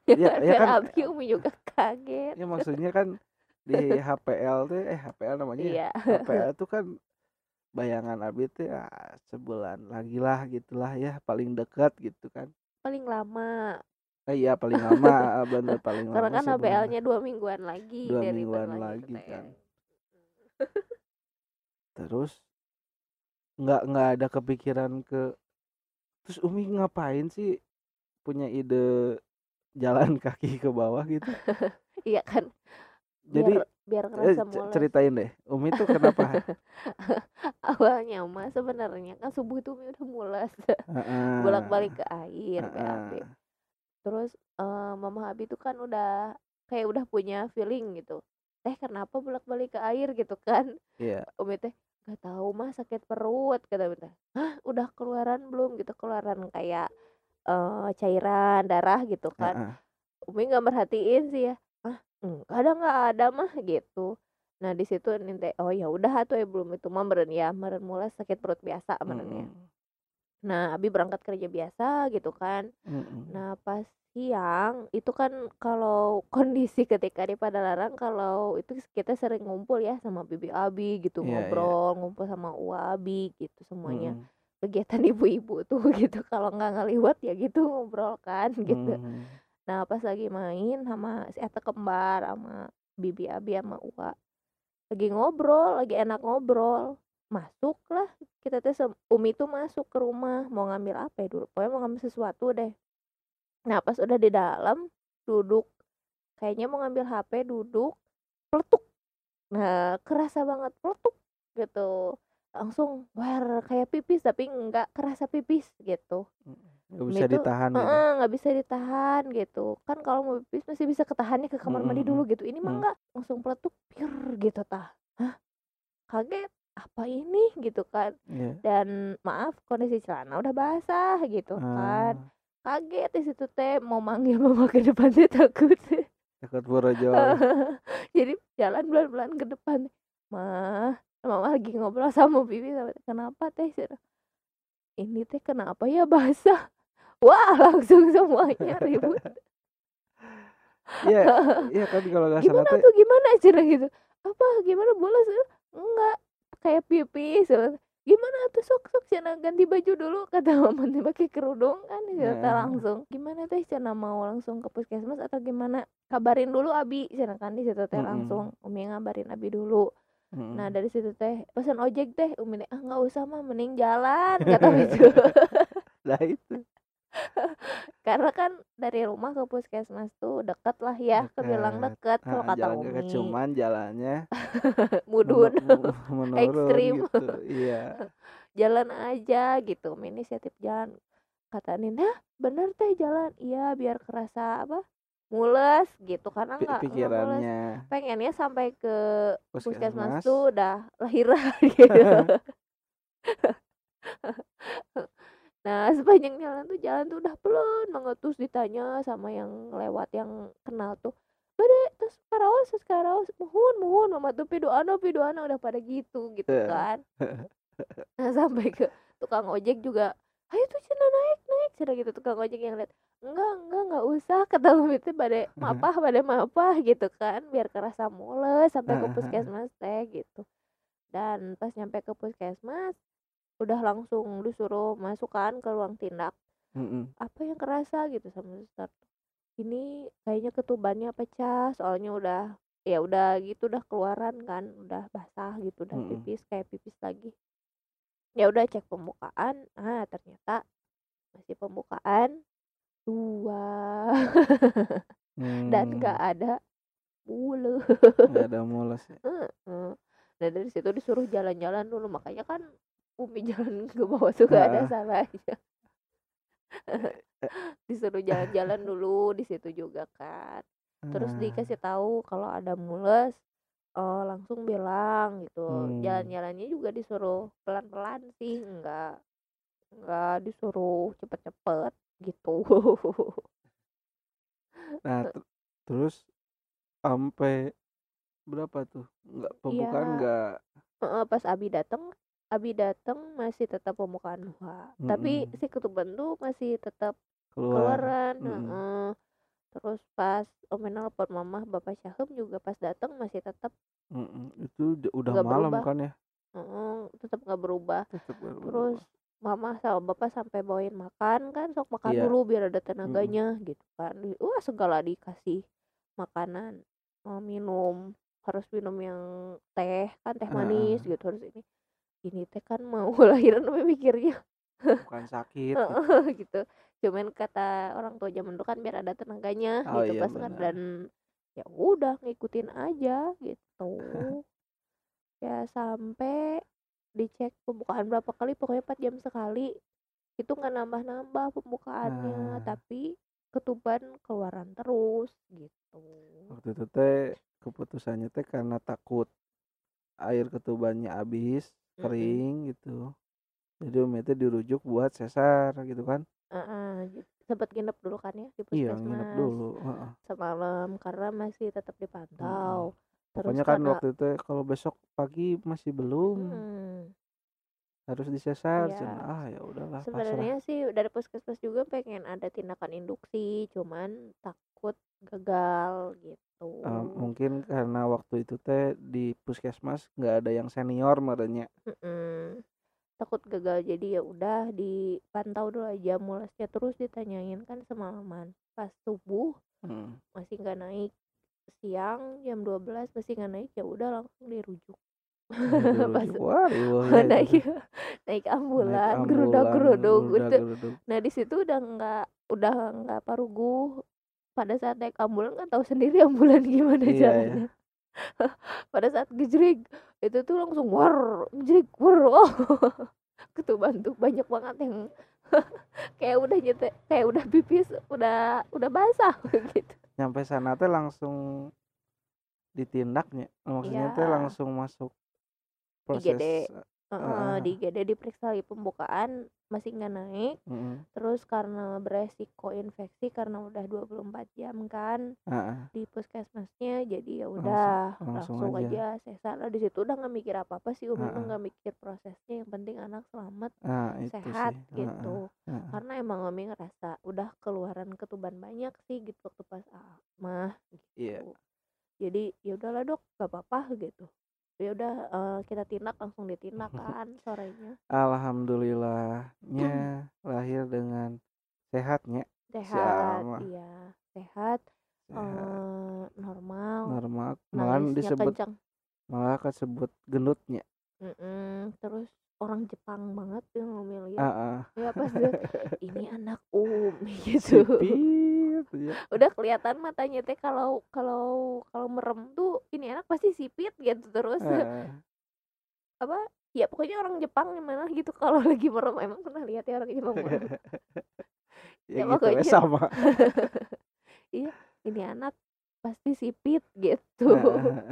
A: ya,
B: Ya- kan-
A: abi umi juga kaget
B: ya maksudnya kan di HPL tuh eh HPL namanya ya? HPL tuh kan bayangan abi tuh ya sebulan lagi lah gitulah ya paling dekat gitu kan
A: paling lama
B: eh, iya paling (laughs) lama bener paling lama
A: karena kan. HBL-nya dua mingguan lagi
B: Dua
A: dari
B: mingguan
A: lagi
B: kan. Terus nggak nggak ada kepikiran ke terus Umi ngapain sih punya ide jalan (laughs) kaki ke bawah gitu. (laughs)
A: Iya kan.
B: Jadi
A: biar biar
B: eh,
A: kerasa mulai
B: ceritain deh Umi tuh kenapa? (laughs)
A: Awalnya mah sebenarnya kan subuh itu umi udah mulas bolak balik ke air BAB
B: Heeh.
A: terus eh, mama Abi tuh kan udah kayak udah punya feeling gitu. Teh kenapa bolak balik ke air? gitu kan.
B: Iya.
A: Umi teh gak tahu mah sakit perut kata umi teh. Hah? Udah keluaran belum? gitu keluaran kayak eh, cairan darah gitu kan
B: Heeh.
A: umi nggak merhatiin sih ya ah enggak ada nggak ada mah gitu nah di situ teh oh ya udah tuh ya belum itu mah meren ya meren mulai sakit perut biasa merennya
B: Mm-mm.
A: nah Abi berangkat kerja biasa gitu kan
B: Mm-mm.
A: Nah, pas siang itu kan kalau (laughs) kondisi ketika di Padalarang kalau itu kita sering ngumpul ya sama Bibi Abi gitu
B: Iya, iya.
A: ngobrol, ngumpul sama Ua Abi gitu semuanya.
B: Mm-mm.
A: Kegiatan (laughs) ibu-ibu tuh (laughs) gitu kalau nggak ngeliwat ya gitu ngobrol kan gitu.
B: Mm.
A: Nah, pas lagi main sama si Eta kembar sama Bibi Abi sama Ua lagi ngobrol, lagi enak ngobrol. Masuklah kita tuh Umi tuh masuk ke rumah mau ngambil apa ya dulu? Pokoknya mau ngambil sesuatu deh. Nah, pas udah di dalam duduk kayaknya mau ngambil HP duduk peletuk. Nah, kerasa banget peletuk gitu. Langsung war kayak pipis tapi nggak kerasa pipis gitu.
B: Nggak bisa
A: Itu,
B: ditahan gitu.
A: Heeh, nggak bisa ditahan gitu. Kan kalau mau pipis masih bisa ketahannya ke kamar mandi dulu gitu. Ini mah
B: mm.
A: nggak langsung peletuk pir gitu tah. Hah? Kaget? Apa ini? Gitu kan.
B: Iya.
A: dan maaf kondisi celana udah basah gitu kan.
B: Ah,
A: kaget di situ teh. Mau manggil mama ke depan teh takut.
B: Takut borojol. (laughs)
A: jadi jalan pelan-pelan ke depan. Mah mama lagi ngobrol sama bibi kenapa teh? Ini teh kenapa ya basah? (laughs) Wah langsung semuanya ribut.
B: Iya, (laughs) iya kan kalau nggak salah
A: gimana tuh gimana? Cina gitu. Apa gimana? Bolos? Enggak kayak pipis gimana tuh sok sok Cina ganti baju dulu? Kata mama teh pakai kerudung kan teh
B: Nah.
A: langsung. Gimana teh? Cina mau langsung ke puskesmas atau gimana? Kabarin dulu Abi. Cina kan di situ teh langsung Umi ngabarin Abi dulu
B: Mm.
A: nah dari situ teh pesan ojek teh Umi ah nggak usah mah mending jalan (laughs) kata (laughs) itu
B: Nah (laughs) itu.
A: karena kan dari rumah ke puskesmas tuh deket lah ya kebilang
B: Deket.
A: deket kalau
B: Ah,
A: kata
B: jalan
A: Umi
B: cuman jalannya
A: mudun
B: menu- mu- menurun
A: Ekstrim.
B: gitu. Iya.
A: jalan aja gitu Umi inisiatif jalan kata Nina bener teh jalan iya biar kerasa apa mules gitu karena nggak nggak mules.
B: pikirannya.
A: Pengennya sampai ke puskesmas. tuh udah lahiran (laughs) gitu nah sepanjang jalan tuh jalan tuh udah pelan banget terus ditanya sama yang lewat yang kenal tuh Bade, terus karaos, terus karaos, mohon, mohon, mama tuh pidoana, pidoana udah pada gitu, gitu kan. (laughs) Nah sampai ke tukang ojek juga, ayo tuh cina naik, naik, cina gitu tukang ojek yang lihat, enggak enggak enggak usah (laughs) kata umi teh bade (laughs) mapah bade mapah gitu kan biar kerasa mules sampai ke puskesmas teh gitu. Dan pas nyampe ke puskesmas udah langsung disuruh masuk kan ke ruang tindak.
B: Mm-mm.
A: apa yang kerasa? gitu sama suster. Ini kayaknya ketubannya pecah soalnya udah ya udah gitu udah keluaran kan udah basah gitu udah
B: Mm-mm.
A: pipis kayak pipis lagi. Ya udah cek pembukaan. Ah ternyata masih pembukaan dua (laughs) dan
B: Hmm,
A: gak ada bulu
B: nggak ada mules (laughs) ya.
A: Nah dari situ disuruh jalan-jalan dulu. Makanya kan Umi jalan ke bawah tuh gak ada salahnya. (laughs) Disuruh jalan-jalan dulu di situ juga kan. Terus dikasih tahu kalau ada mules eh, langsung bilang gitu.
B: Hmm.
A: jalan-jalannya juga disuruh pelan-pelan sih. Enggak enggak disuruh cepet-cepet gitu
B: Nah, ter- terus sampai berapa tuh? Nggak pembukaan
A: Iya.
B: nggak
A: Heeh, pas Abi datang Abi datang masih tetap pembukaan dua tapi
B: Mm-mm.
A: si ketuban tuh masih tetap
B: keluar.
A: keluaran
B: Mm-mm.
A: heeh. terus pas Om nelpon mama Bapak Syahum juga pas datang masih tetap
B: Mm-mm. Itu udah
A: Nggak
B: malam
A: berubah.
B: kan ya?
A: heeh, tetap nggak berubah
B: Tetap nggak
A: terus
B: berubah.
A: Mama sama bapak sampai bawain makan kan sok makan
B: Iya.
A: dulu biar ada tenaganya gitu kan. Wah segala dikasih makanan mau minum harus minum yang teh kan teh manis gitu harus ini. Ini teh kan mau (laughs) lahiran tapi mikirnya
B: bukan sakit. (laughs) Gitu.
A: gitu. Cuman kata orang tua zaman dulu kan biar ada tenaganya
B: Oh
A: gitu
B: iya,
A: pas
B: benar.
A: dan ya udah ngikutin aja gitu. (laughs) Ya sampai dicek pembukaan berapa kali pokoknya 4 jam sekali itu nggak nambah-nambah pembukaannya
B: Ah.
A: tapi ketuban keluaran terus gitu
B: Waktu itu teh keputusannya teh karena takut air ketubannya habis,
A: Mm-mm.
B: kering gitu. Jadi Umi teh dirujuk buat sesar gitu kan.
A: Heeh, gitu. sempat nginep dulu kan ya di
B: Iya, nginep
A: puskesmas
B: dulu. heeh.
A: semalam karena masih tetap dipantau terus
B: Pokoknya kan waktu itu kalau besok pagi masih belum
A: Hmm,
B: harus disesar. Cenah. Ah ya udahlah pasrah.
A: sebenarnya sih dari puskesmas juga pengen ada tindakan induksi cuman takut gagal gitu
B: Eh, mungkin karena waktu itu teh di puskesmas nggak ada yang senior merenya.
A: Mm-mm. takut gagal jadi ya udah dipantau dulu aja mulesnya terus ditanyain kan semalaman pas subuh
B: Hmm.
A: masih nggak naik siang jam 12 masih nggak naik ya udah langsung dirujuk. (laughs) Pas-.
B: Wah, (laughs) ya itu
A: naik
B: teh. (laughs)
A: naik
B: Naik
A: ambulan
B: ambulan,
A: gerudak geruduk gitu. nah di situ udah nggak udah nggak parugu pada saat naik ambulan kan tahu sendiri ambulan gimana
B: Iya,
A: jalannya. Pada saat gejrik itu tuh langsung war gejrik war oh. Ketuban tuh banyak banget yang kayak udah nyete kayak udah pipis udah udah basah gitu
B: Nyampe sana teh langsung ditindaknya. Maksudnya teh
A: Iya.
B: langsung masuk proses.
A: IGD. Heeh,
B: Heeh.
A: di IGD diperiksa lagi pembukaan masih nggak naik
B: Heeh.
A: terus karena beresiko infeksi karena udah 24 jam kan
B: Heeh.
A: di puskesmasnya jadi ya udah
B: langsung
A: langsung,
B: aja.
A: aja sesar Nah, di situ udah nggak mikir apa apa sih umi mah
B: Heeh.
A: nggak mikir prosesnya yang penting anak selamat
B: Nah, itu
A: sehat
B: sih. Heeh,
A: gitu
B: heeh.
A: karena emang umi ngerasa udah keluaran ketuban banyak sih gitu waktu pas ah, mah gitu
B: Iya.
A: jadi ya udahlah dok gak apa-apa gitu ya udah eh, kita tindak langsung (laughs) ditindak kan sorenya
B: Alhamdulillahnya (clears throat) lahir dengan sehatnya,
A: sehat
B: Sama.
A: iya sehat
B: sehat,
A: eh, normal
B: normal. Malah disebut
A: kencang
B: malah disebut gendutnya.
A: Mm-mm, terus orang Jepang banget yang ngomel ya
B: Heeh.
A: ya pas dia, (laughs) ini anak umi (laughs) gitu
B: Sipit ya.
A: udah kelihatan matanya teh kalau kalau kalau merem tuh ini anak pasti sipit gitu terus
B: Heeh. (laughs)
A: apa ya pokoknya orang Jepang gimana gitu kalau lagi merem emang pernah lihat ya orang Jepang merem
B: ya,
A: Ya,
B: gitu we,
A: pokoknya.
B: sama.
A: ini anak pasti sipit gitu
B: Heeh.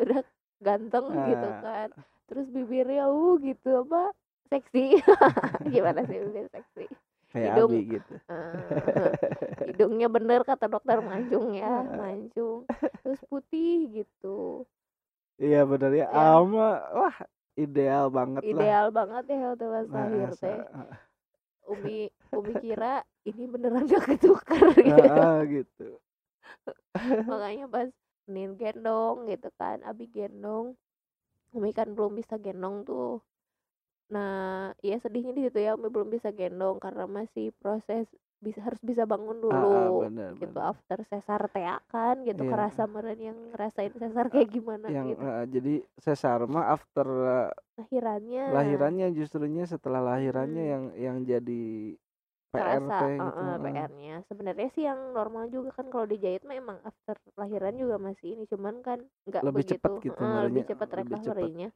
A: udah ganteng gitu
B: Ah.
A: kan terus bibirnya uh gitu apa seksi (laughs) gimana sih bibir seksi
B: Kayak
A: Hidung.
B: Abi gitu.
A: Eh, (laughs) hidungnya bener kata dokter mancung ya mancung terus (laughs) putih gitu
B: Iya bener ya.
A: Ya.
B: Alma wah ideal banget lah.
A: ideal banget ya waktu pas lahir
B: Masa,
A: teh. Umi Umi kira ini beneran gak ketukar gitu
B: Heeh, gitu.
A: makanya pas Nin gendong gitu kan Abi gendong Umi kan belum bisa gendong tuh nah ya sedihnya di situ ya Umi belum bisa gendong karena masih proses bisa harus bisa bangun dulu
B: bener
A: gitu
B: bener.
A: after sesar teh kan gitu
B: Iya.
A: kerasa meren yang ngerasain sesar kayak gimana
B: Yang
A: gitu
B: heeh, jadi sesar mah after eh,
A: lahirannya
B: lahirannya justrunya setelah lahirannya
A: Mm-mm.
B: yang yang jadi
A: kerasa
B: gitu.
A: uh. PR-nya sebenarnya sih yang normal juga kan kalau dijahit mah emang after lahiran juga masih ini cuman kan nggak
B: Lebih
A: begitu
B: cepet gitu
A: uh, lebih cepat recovery-nya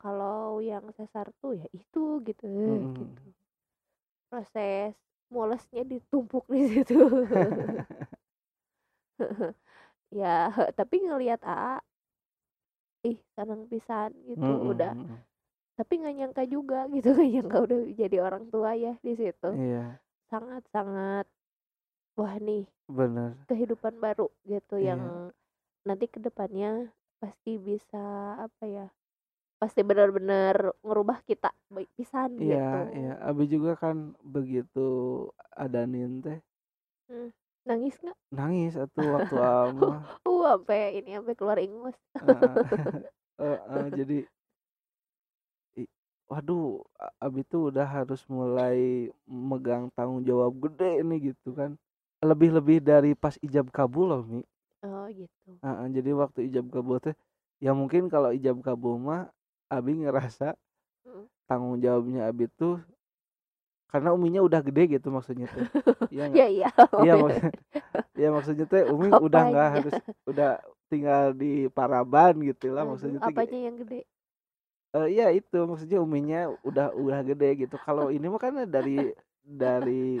A: kalau yang sesar tuh ya itu gitu
B: Mm-mm.
A: gitu proses mulesnya ditumpuk di situ (laughs) ya tapi ngelihat AA ih seneng pisan gitu
B: Mm-mm,
A: udah
B: mm-mm.
A: tapi nggak nyangka juga gitu (laughs) nggak nyangka udah jadi orang tua ya di situ
B: Iya,
A: sangat sangat wah nih
B: bener.
A: kehidupan baru gitu
B: Iya.
A: yang nanti ke depannya pasti bisa apa ya pasti benar-benar ngerubah kita baik pisan
B: Iya,
A: gitu
B: iya. Abi juga kan begitu ada Nin teh
A: nangis nggak
B: nangis atuh waktu (laughs) ama.
A: uh sampai ini sampai keluar ingus
B: Heeh. (laughs) Heeh, jadi i- waduh, A- Abi tuh udah harus mulai megang tanggung jawab gede nih gitu kan. Lebih-lebih dari pas ijab kabul loh, Mi.
A: oh gitu
B: Heeh, jadi waktu ijab kabul teh ya mungkin kalau ijab kabul mah Abi ngerasa
A: Mm.
B: tanggung jawabnya Abi tuh karena uminya udah gede gitu maksudnya tuh. (laughs) Iya nggak?
A: ya iya
B: Iya maksudnya, iya maksudnya teh Umi (laughs) udah nggak
A: Apanya?
B: harus udah tinggal di Paraban gitu lah maksudnya tuh
A: apanya yang gede
B: Eh, iya itu maksudnya uminya udah udah gede gitu. Kalau ini mah kan dari dari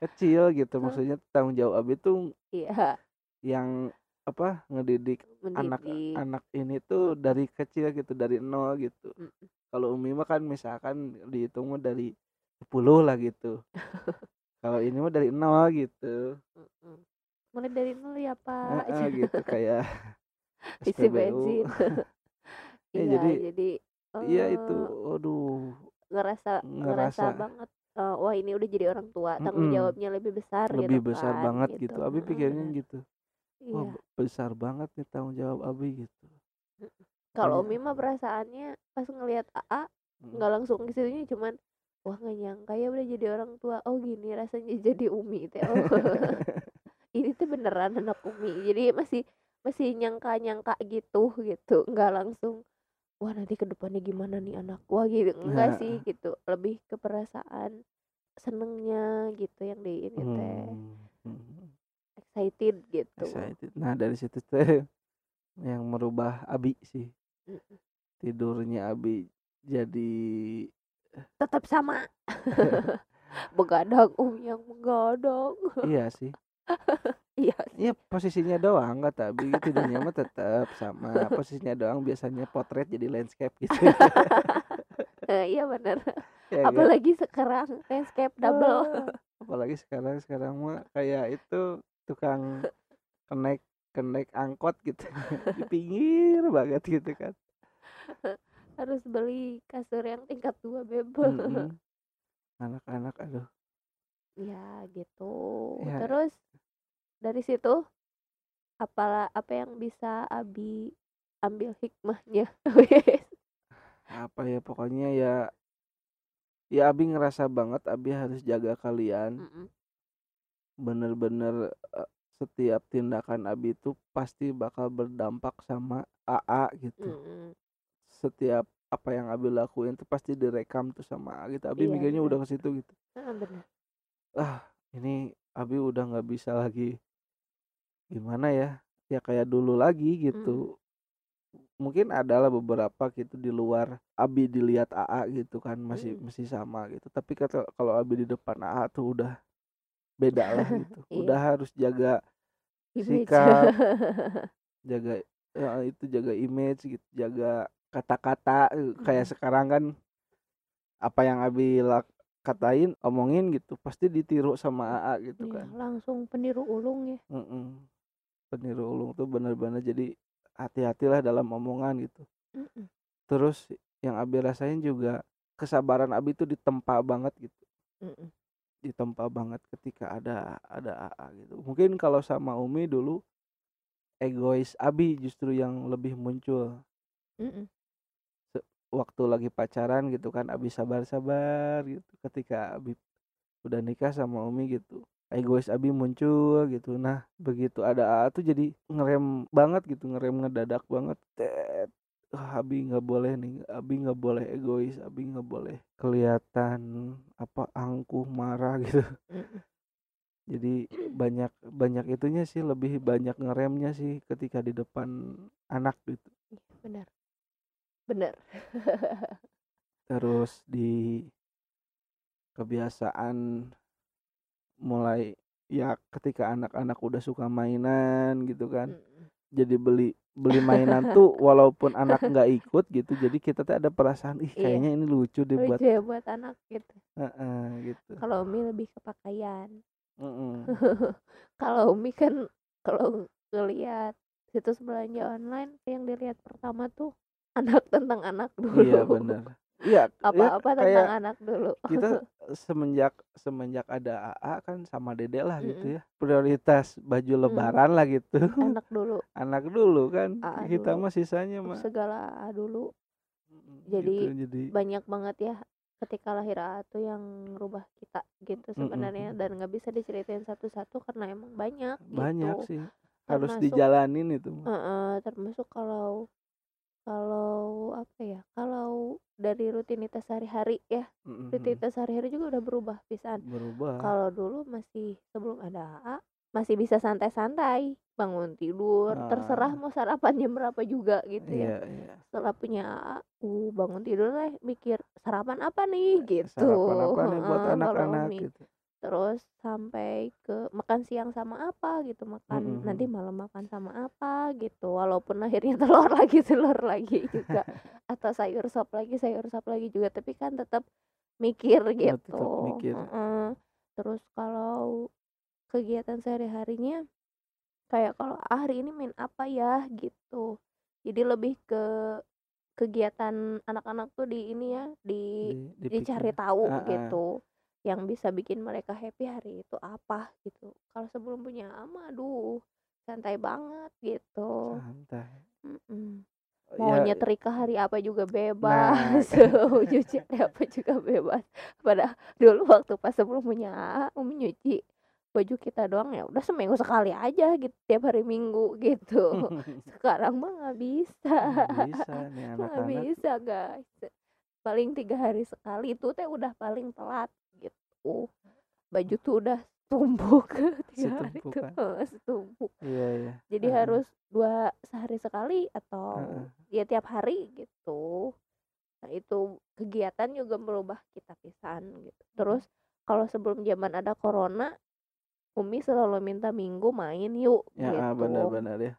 B: kecil gitu maksudnya tanggung jawab Abi tuh
A: iya
B: yang apa ngedidik anak
A: mendidik
B: anak ini tuh dari kecil gitu dari nol gitu.
A: Mm-mm.
B: Kalau Umi mah kan misalkan dihitung mah dari 10 lah gitu. Kalau ini mah dari nol gitu.
A: Mm-mm. mulai dari nol ya pak
B: Heeh, gitu kayak (laughs)
A: isi
B: SPBU.
A: bensin (laughs)
B: Ya,
A: iya
B: jadi-
A: jadi
B: Iya
A: eh,
B: itu, aduh,
A: ngerasa ngerasa
B: ngerasa
A: banget eh, wah ini udah jadi orang tua tanggung jawabnya lebih besar
B: lebih
A: gitu
B: besar
A: kan,
B: banget gitu. Abi
A: Heeh,
B: pikirnya
A: bener.
B: gitu.
A: iya
B: Wah, besar banget nih tanggung jawab Abi gitu.
A: kalau
B: Iya.
A: Umi mah perasaannya pas ngelihat AA
B: Mm.
A: nggak langsung ke situnya cuman wah nggak nyangka ya udah jadi orang tua oh gini rasanya (laughs) jadi Umi teh oh. (laughs) ini tuh beneran anak Umi jadi masih masih nyangka nyangka gitu gitu nggak langsung wah nanti ke depannya gimana nih anak wah gitu enggak
B: Nah.
A: sih gitu lebih ke perasaan senengnya gitu yang di ini teh
B: Hmm, hmm,
A: excited gitu
B: excited. Nah, dari situ teh yang merubah Abi sih.
A: Mm-mm.
B: Tidurnya Abi jadi
A: tetap sama (laughs) begadang Umi yang begadang
B: iya sih.
A: Iya
B: Iya posisinya doang kata Abi. Tidurnya mah tetap sama posisinya doang. Biasanya potret jadi landscape gitu. (laughs)
A: Eh, iya bener. (laughs)
B: Ya kan?
A: apalagi sekarang landscape double.
B: Ah, apalagi sekarang sekarang mah kayak itu tukang kenaik kenaik angkot gitu. (laughs) Di pinggir banget gitu kan.
A: Harus beli kasur yang tingkat dua beb
B: Mm-mm. anak-anak aduh.
A: Ya gitu.
B: Ya.
A: terus dari situ apalah apa yang bisa Abi ambil hikmahnya?
B: Apa ya pokoknya ya ya Abi ngerasa banget Abi harus jaga kalian. Bener-bener eh, setiap tindakan Abi itu pasti bakal berdampak sama AA gitu.
A: Mm-mm.
B: setiap apa yang Abi lakuin tuh pasti direkam tuh sama AA gitu. Abi
A: Iya,
B: mikirnya
A: bener.
B: udah ke situ gitu.
A: Ah, bener.
B: Ini Abi udah nggak bisa lagi gimana ya ya kayak dulu lagi gitu mungkin adalah beberapa gitu di luar Abi dilihat AA gitu kan masih
A: Mm.
B: masih sama gitu tapi kata kalau Abi di depan AA tuh udah beda lah (laughs) gitu
A: Iya.
B: udah harus jaga. Sikap. (laughs) jaga ya, itu jaga image gitu jaga kata-kata eh, kayak
A: Mm.
B: sekarang kan apa yang Abi lak- katain omongin gitu pasti ditiru sama AA gitu
A: Iya,
B: kan
A: langsung peniru ulung ya
B: Mm-mm. Peniru ulung tuh bener-bener jadi hati-hatilah dalam omongan gitu terus yang Abi rasain juga kesabaran Abi tuh ditempa banget gitu
A: Mm-mm.
B: ditempa banget ketika ada ada AA gitu. Mungkin kalau sama Umi dulu egois Abi justru yang lebih muncul. Waktu lagi pacaran gitu kan Abi sabar-sabar gitu, ketika Abi udah nikah sama Umi gitu, egois Abi muncul gitu. Nah, begitu ada AA tuh jadi ngerem banget gitu, ngerem ngedadak banget, tet, ah, Abi nggak boleh nih, Abi nggak boleh egois, Abi nggak boleh kelihatan apa, angkuh, marah (laughs) gitu. Jadi banyak banyak itunya sih, lebih banyak ngeremnya sih ketika di depan anak gitu.
A: Iya, bener. Bener. (laughs)
B: Terus di kebiasaan mulai ya ketika anak-anak udah suka mainan gitu kan,
A: Mhm.
B: jadi beli beli mainan tuh (laughs) walaupun anak nggak ikut gitu, jadi kita tuh ada perasaan, "Ih,
A: Iya.
B: kayaknya ini lucu deh buat"
A: Lucu ya buat anak gitu.
B: heeh, gitu.
A: Kalau Umi lebih ke pakaian.
B: Mhm. (laughs)
A: Kalau Umi kan kalau ngelihat situs belanja online yang dilihat pertama tuh anak tentang anak dulu.
B: Iya, bener. Iya, ya
A: Apa-apa tentang
B: kayak
A: anak dulu.
B: kita (laughs) semenjak semenjak ada AA kan sama Dede lah
A: Mhm.
B: gitu ya, prioritas baju lebaran lah gitu.
A: Anak dulu. (laughs)
B: Anak dulu kan,
A: AA
B: kita
A: dulu.
B: mah sisanya mah
A: Segala AA dulu. Jadi
B: gitu, jadi
A: banyak banget ya ketika lahir AA tuh yang ngerubah kita gitu sebenarnya
B: mhm.
A: dan nggak bisa diceritain satu-satu karena emang banyak
B: Banyak
A: gitu.
B: sih, harus
A: Termasuk
B: dijalanin itu mah.
A: heeh, termasuk kalau kalau apa ya, kalau dari rutinitas sehari-hari ya,
B: Mhm mhm.
A: rutinitas sehari-hari juga udah berubah pisan.
B: Berubah.
A: Kalau dulu masih sebelum ada AA, masih bisa santai-santai, bangun tidur, terserah
B: Ah.
A: mau sarapan jam berapa juga gitu ya.
B: Iya iya.
A: Setelah punya AA, uh, bangun tidur deh mikir, "Sarapan apa nih?" Gitu.
B: Sarapan apa nih buat
A: Heeh, kalau
B: anak-anak gitu.
A: Terus sampai ke makan siang sama apa gitu, makan nanti
B: mhm.
A: malam makan sama apa gitu, walaupun (laughs) akhirnya telur lagi telur lagi juga, (laughs) atau sayur sop lagi sayur sop lagi juga, tapi kan tetap mikir
B: tetap
A: gitu.
B: mikir.
A: Heeh. Terus kalau kegiatan sehari-harinya kayak kalau, "Ah, hari ini main apa ya?" Gitu. Jadi lebih ke kegiatan anak-anak tuh di ini ya, di
B: Di
A: dicari tahu
B: Heeh.
A: gitu, yang bisa bikin mereka happy hari itu apa gitu. Kalau sebelum punya AA mah aduh santai banget gitu.
B: Santai.
A: Mhm.
B: Oh,
A: Mau
B: ya
A: nyetrika hari apa juga
B: Nah,
A: bebas, (laughs) (laughs) nyuci hari apa juga bebas. Padahal dulu waktu pas sebelum punya Umi nyuci baju kita doang ya udah seminggu sekali aja gitu, tiap hari Minggu gitu. (laughs) Sekarang mah nggak bisa.
B: Nggak bisa
A: bisa, guys. Paling 3 hari sekali itu teh udah paling telat gitu. Baju tuh udah tumpuk 3 (laughs) hari tuh,
B: Setumpukan.
A: heeh, setumpuk.
B: Iya iya.
A: Jadi
B: Heeh.
A: harus 2 sehari sekali atau
B: Heeh.
A: ya tiap hari gitu. Nah, itu kegiatan juga merubah kita pisan gitu. Terus kalau sebelum zaman ada corona, Umi selalu minta Minggu main yuk
B: Heeh, bener
A: gitu.
B: bener ya.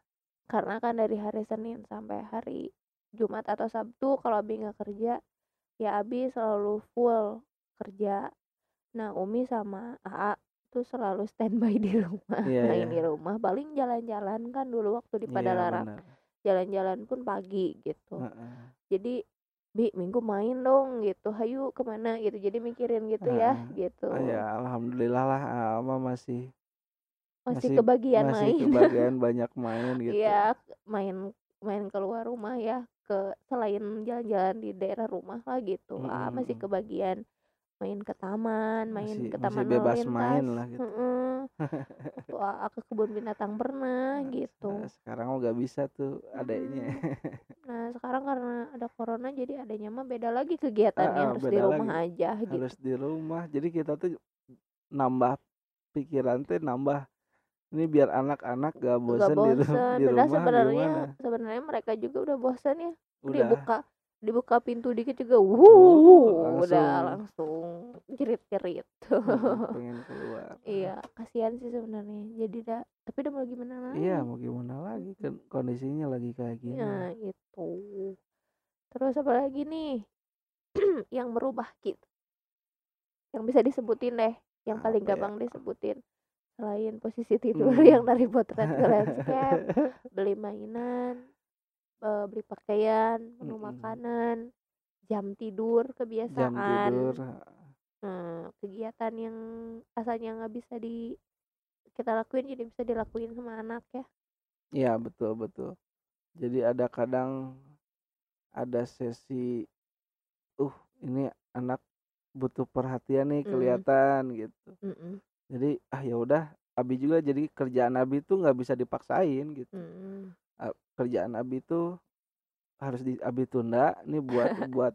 A: Karena kan dari hari Senin sampai hari Jumat atau Sabtu kalau Abi nggak kerja, ya Abi selalu full kerja. Nah, Umi sama AA tuh selalu standby di (laughs) rumah,
B: Iya
A: main di
B: iya.
A: rumah. Paling jalan-jalan kan dulu waktu di
B: Iya,
A: Padalarang,
B: bener.
A: jalan-jalan pun pagi gitu.
B: Heeh.
A: Jadi, "Bi, Minggu main dong," gitu, "hayu ke mana?" gitu. Jadi mikirin gitu ya,
B: Heeh.
A: gitu.
B: Ya alhamdulillah lah AA mah masih
A: Masih
B: masih
A: kebagian
B: masih
A: main.
B: kebagian (laughs) banyak main gitu.
A: Iya, main main keluar rumah ya, ke selain jalan-jalan di daerah rumah lah gitu. AA masih kebagian main ke taman, main
B: Masih
A: ke
B: masih
A: taman
B: bebas
A: lalu
B: main
A: lintas,
B: lah gitu.
A: Waktu (laughs) AA ke kebun binatang pernah
B: Nah,
A: gitu.
B: se sekarang nggak bisa tuh adeknya.
A: Mhm. (laughs) Nah, sekarang karena ada corona jadi adanya mah beda lagi kegiatannya,
B: Heeh,
A: harus di rumah
B: lagi.
A: aja gitu.
B: Harus di rumah. Jadi kita tuh nambah pikiran teh nambah ini biar anak-anak gak bosen di ru di rumah
A: sebenarnya sebenarnya mereka juga udah bosan ya.
B: Udah.
A: Dibuka dibuka pintu dikit juga,
B: Uh,
A: wuh, udah
B: langsung
A: jerit-jerit. (laughs)
B: pengen keluar.
A: Iya, kasihan sih sebenarnya. Jadi dah, tapi udah mau gimana
B: Iya,
A: lagi?
B: mau gimana lagi kan kondisinya lagi kayak gini.
A: Nah, itu. Terus apa lagi nih (clears throat) yang merubah gitu? Yang bisa disebutin deh, yang paling
B: Apa ya?
A: gampang disebutin. Selain posisi tidur
B: Mmm. (laughs)
A: yang dari potret ke landscape, (laughs) beli mainan, eee, beli pakaian, menu
B: Mhm.
A: makanan, jam tidur,
B: Jam tidur,
A: kebiasaan. Eee, kegiatan yang asalnya nggak bisa di kita lakuin jadi bisa dilakuin sama anak ya.
B: Iya, betul betul. Jadi ada kadang ada sesi, uh, ini anak butuh perhatian nih
A: Mmm.
B: kelihatan gitu.
A: Mhm.
B: Jadi, ah, ya udah, Abi juga jadi kerjaan Abi tuh nggak bisa dipaksain gitu.
A: Mhm.
B: Kerjaan Abi tuh harus di Abi tunda nih buat (laughs) buat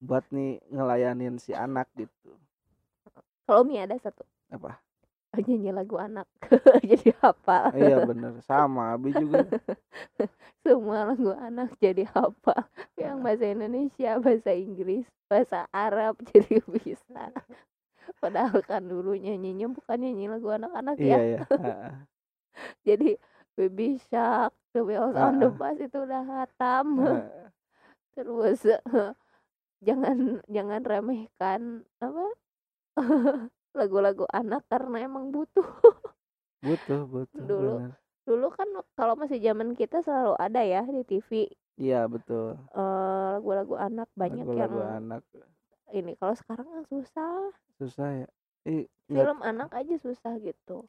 B: buat nih ngelayanin si anak gitu.
A: Kalau Umi ada satu.
B: Apa?
A: Oh, nyanyi lagu anak (laughs) jadi hafal.
B: Iya bener, sama Abi juga. (laughs)
A: Semua lagu anak jadi hafal. Yang
B: Heeh.
A: bahasa Indonesia, bahasa Inggris, bahasa Arab jadi bisa. Padahal kan dulu nyanyinya bukan nyanyi lagu anak-anak
B: Iya
A: ya.
B: ya, heeh.
A: Jadi Baby Shark, The Wheels on the. Bus itu udah hatam. (laughs) Terus (laughs) jangan jangan remehkan apa (laughs) lagu-lagu anak karena emang butuh.
B: Butuh butuh,
A: Dulu
B: bener.
A: dulu kan kalau masih zaman kita selalu ada ya di TV,
B: Iya betul.
A: eee, lagu-lagu anak banyak yang
B: Lagu-lagu anak.
A: ini, kalau sekarang kan susah.
B: Susah ya. I nggak
A: Film anak aja susah gitu.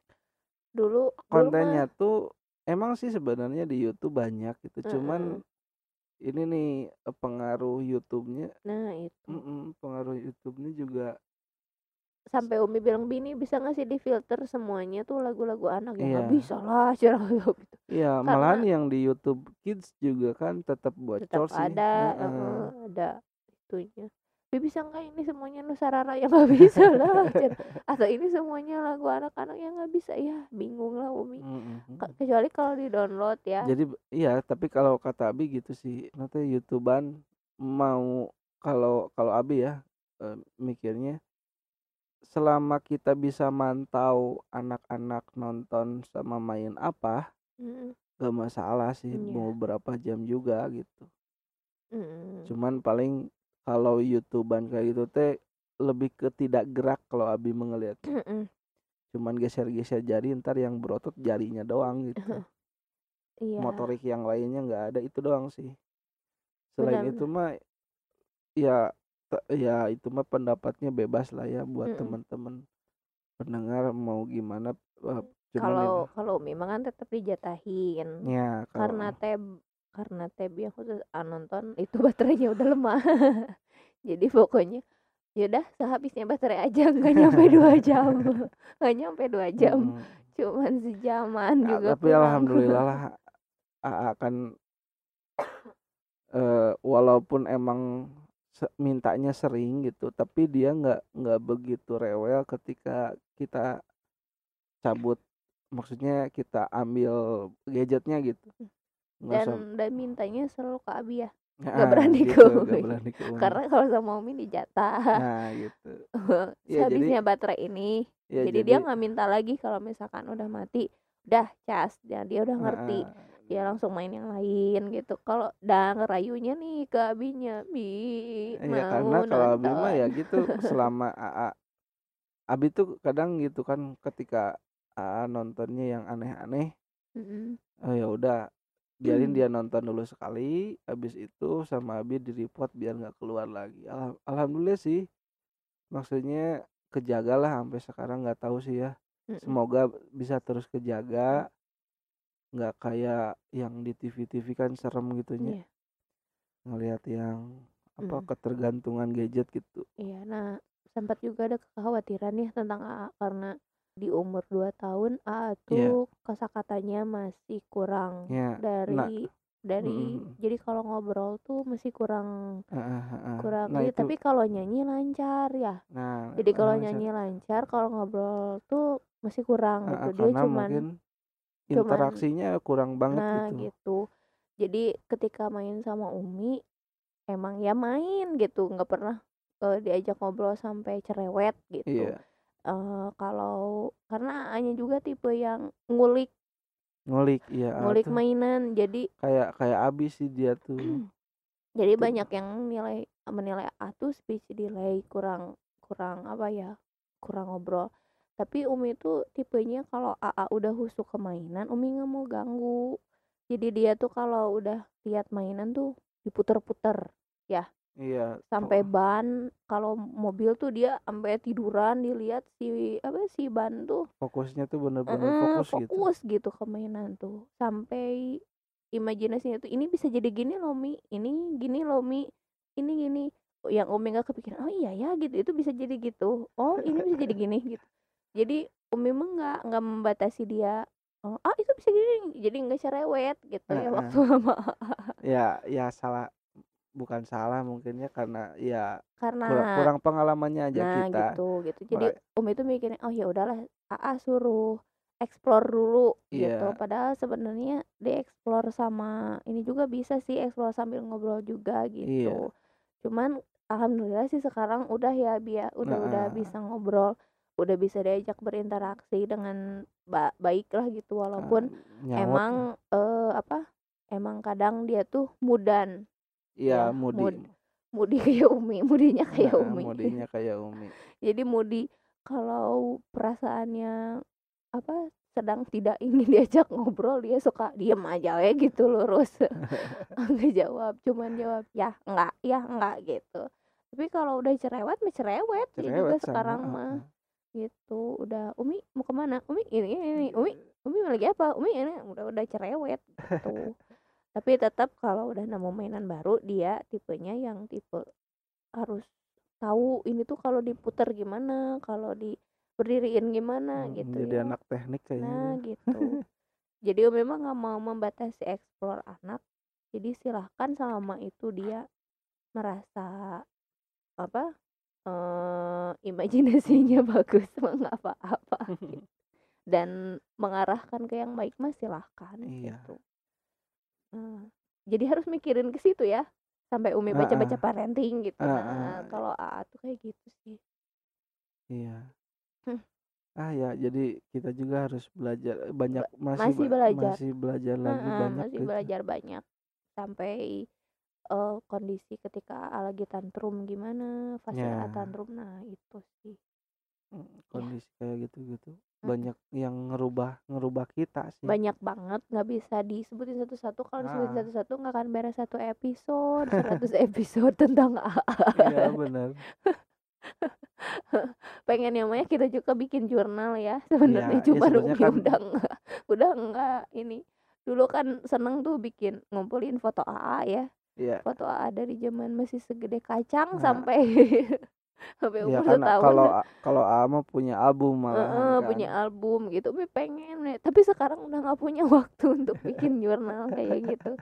A: Dulu dulu mah
B: kontennya tuh emang sih sebenarnya di YouTube banyak gitu, cuman ini nih, eee, pengaruh YouTube-nya
A: Nah itu.
B: mhm, pengaruh YouTube-nya juga
A: Sampai Umi bilang, "Bini bisa nggak sih difilter semuanya tuh lagu-lagu anak?" "Ya nggak
B: Iya.
A: bisalah," (laughs) cenah gitu.
B: Iya, malahan yang di YouTube Kids juga kan tetap bocor
A: tetap
B: sih,
A: ada
B: heeh,
A: ada itunya. "Bi bisa nggak ini semuanya Nusarara?" "Ya nggak bisalah," (laughs) cenah. "Atau ini semuanya lagu anak-anak?" "Ya nggak bisa." Ya bingung lah Umi.
B: Mhm
A: Ke
B: mhm.
A: kecuali kalau di-download ya.
B: Jadi iya, tapi kalau kata Abi gitu sih, nanti YouTube-an mau kalau kalau Abi ya, eee, mikirnya selama kita bisa mantau anak-anak nonton sama main apa,
A: Mhm.
B: nggak masalah sih mau
A: Iya.
B: berapa jam juga gitu.
A: Mhm.
B: Cuman paling kalau YouTube-an kayak gitu teh lebih ke tidak gerak kalau Abi.
A: Mhm.
B: Cuman geser-geser jari entar yang berotot jarinya doang gitu. (laughs)
A: Iya.
B: Motorik yang lainnya nggak ada, itu doang sih. Selain
A: Benar
B: itu mah ya ya itu mah pendapatnya bebas lah ya buat
A: Mhm.
B: temen-temen pendengar mau gimana, ini
A: Kalau kalau Umi mah kan tetap dijatahin.
B: Ya
A: Karena
B: kalau
A: tab karena tab yang khusus ah, nonton (laughs) itu baterainya udah lemah. Jadi pokoknya ya udah sehabisnya baterai aja nggak nyampe (laughs) 2 jam. (laughs) Nggak nyampe 2 jam.
B: Mhm.
A: Cuman sejaman
B: A
A: juga
B: tapi
A: kurang.
B: alhamdulillah lah Aa kan eee, walaupun emang se mintanya sering gitu, tapi dia nggak nggak begitu rewel ketika kita cabut, maksudnya kita ambil gadgetnya gitu. Nggak sam
A: Dan dan mintanya selalu ke Abi ya? Nggak
B: Heeh,
A: berani ke
B: gitu,
A: Umi.
B: berani ke (laughs) Umi.
A: Karena kalau sama Umi dijatah.
B: Nah gitu. (laughs) Ya jadi
A: Sehabisnya baterai ini.
B: ya
A: Jadi dia
B: jadi
A: nggak minta lagi kalau misalkan udah mati, udah cas, dan dia udah ngerti.
B: heeh,
A: Dia langsung main yang lain gitu. Kalau dan ngerayunya nih ke Abinya, "Bi,
B: Ya
A: mau
B: karena kalau Abi mah ya
A: nonton."
B: gitu, selama Aa Abi tuh kadang gitu kan ketika Aa nontonnya yang aneh-aneh,
A: Mhm.
B: oh ya udah biarin dia nonton dulu sekali, habis itu sama Abi di-report biar nggak keluar lagi. Alham alhamdulillah sih, maksudnya kejagalah sampai sekarang nggak tahu sih ya,
A: Mhm.
B: semoga bisa terus kejaga. Nggak kayak yang di TV-TV kan serem gitu nya.
A: Iya.
B: Ngelihat yang apa,
A: Mhm.
B: ketergantungan gadget gitu.
A: Iya, nah sempat juga ada kekhawatiran ya tentang Aa karena di umur 2 tahun Aa
B: Iya.
A: tuh kosakatanya masih kurang
B: nah
A: dari dari
B: mhm mhm.
A: jadi kalau ngobrol tuh masih kurang
B: Heeh heeh.
A: kurang
B: Nah
A: ini,
B: itu
A: tapi kalau nyanyi lancar ya.
B: Nah,
A: Jadi kalau
B: lancar.
A: nyanyi lancar, kalau ngobrol tuh masih kurang
B: Heeh,
A: gitu. Dia cuman
B: mungkin
A: cuman
B: interaksinya kurang banget
A: nah
B: gitu.
A: gitu. Jadi ketika main sama Umi, emang ya main gitu, nggak pernah, eee, diajak ngobrol sampai cerewet gitu.
B: Iya.
A: Eee, kalau karena Aanya juga tipe yang ngulik
B: Ngulik, Aa
A: ngulik mainan. Jadi
B: kayak kayak Abi sih dia tuh. (clears throat)
A: jadi
B: Tuh.
A: banyak yang nilai menilai Aa tuh speech delay, kurang kurang apa ya, kurang ngobrol. Tapi Umi tuh tipenya kalau Aa udah husuk ke mainan, Umi nggak mau ganggu. Jadi dia tuh kalau udah lihat mainan tuh diputer-puter, ya.
B: Iya,
A: sampai ban kalau mobil tuh dia sampai tiduran dilihat si apa si ban tuh
B: fokusnya tuh bener-bener
A: Heeh,
B: fokus gitu.
A: fokus gitu ke mainan tuh. Sampai imajinasinya tuh ini bisa jadi gini loh Mi. Ini gini loh Mi. Ini gini. Yang Umi nggak kepikiran oh iya ya gitu itu bisa jadi gitu. Oh ini bisa jadi gini gitu. Jadi Umi mah nggak nggak membatasi dia oh ah itu bisa gini jadi nggak cerewet gitu ya
B: Heeh.
A: waktu (laughs) sama
B: Ya ya salah bukan salah mungkinnya karena ya kurang
A: karena
B: kurang pengalamannya aja
A: nah
B: kita.
A: gitu gitu. Jadi
B: Makanya
A: Umi tuh mikirnya oh ya udahlah AA suruh explore dulu gitu.
B: Iya,
A: padahal sebenarnya dieksplor sama ini juga bisa sih explore sambil ngobrol juga gitu. Cuman alhamdulillah sih sekarang udah ya Bia udah udah
B: Heeh.
A: bisa ngobrol udah bisa diajak berinteraksi dengan ba baik lah gitu. Walaupun
B: lah.
A: emang eh, apa emang kadang dia tuh mudan
B: Iya,
A: ya
B: Mudi.
A: mood mudi kayak Umi (laughs) mudinya kayak
B: Heeh,
A: Umi.
B: Mudinya (laughs) kayak Umi.
A: jadi Mudi kalau perasaannya apa sedang tidak ingin (laughs) diajak ngobrol dia suka diem aja ya gitu lurus nggak jawab cuman jawab ya enggak ya enggak gitu. Tapi kalau udah cerewet mah cerewet dia juga
B: Cerewet
A: sekarang mah gitu. Udah Umi mau ke mana? Umi ini ini, ini. Umi Umi lagi apa? Umi ini udah udah cerewet gitu tapi tetap kalau udah nemu mainan baru dia tipenya yang tipe harus tahu ini tuh kalau diputar gimana kalau di berdiriin gimana
B: Hmm,
A: gitu
B: jadi
A: ya
B: anak teknik kayaknya
A: nah gitu (laughs) jadi memang nggak mau membatasi eksplor anak jadi silahkan selama itu dia merasa apa eh imajinasinya (laughs) bagus mah nggak apa-apa (laughs) gitu. dan mengarahkan ke yang baik mah silahkan
B: Iya.
A: gitu Nah, jadi harus mikirin ke situ ya sampai Umi baca-baca
B: Heeh.
A: parenting gitu nah
B: Heeh.
A: kalau AA tuh kayak gitu sih
B: Iya.
A: Hmm.
B: Ah ya, jadi kita juga harus belajar eh, banyak
A: Ba
B: masih
A: masih belajar
B: masih belajar lagi
A: Heeh,
B: banyak
A: masih
B: gitu.
A: belajar banyak sampai eh, kondisi ketika A lagi tantrum gimana fase
B: Ya,
A: tantrum nah itu sih
B: mm,
A: ya
B: kondisi kayak gitu-gitu. Banyak yang ngerubah ngerubah kita sih.
A: banyak banget nggak bisa disebutin satu-satu. Kalau disebutin
B: Ah,
A: satu-satu nggak akan beres satu (laughs) episode 100 episode tentang A
B: iya benar. (laughs)
A: pengen namanya kita juga bikin jurnal ya. (laughs)
B: Iya,
A: sebenarnya
B: ya
A: cuma
B: sebenarnya
A: Umi
B: kan
A: udah enggak udah enggak ini. Dulu kan seneng tuh bikin ngumpulin foto AA ya.
B: Ya
A: foto AA dari zaman masih segede kacang
B: nah,
A: sampai (laughs) sampai
B: ya
A: umur
B: kan
A: setahun.
B: kalau kalau Ama punya album malahan
A: Heeh,
B: kan.
A: punya album gitu Umi pengen ya. tapi sekarang udah nggak punya (laughs) waktu untuk bikin jurnal kayak gitu.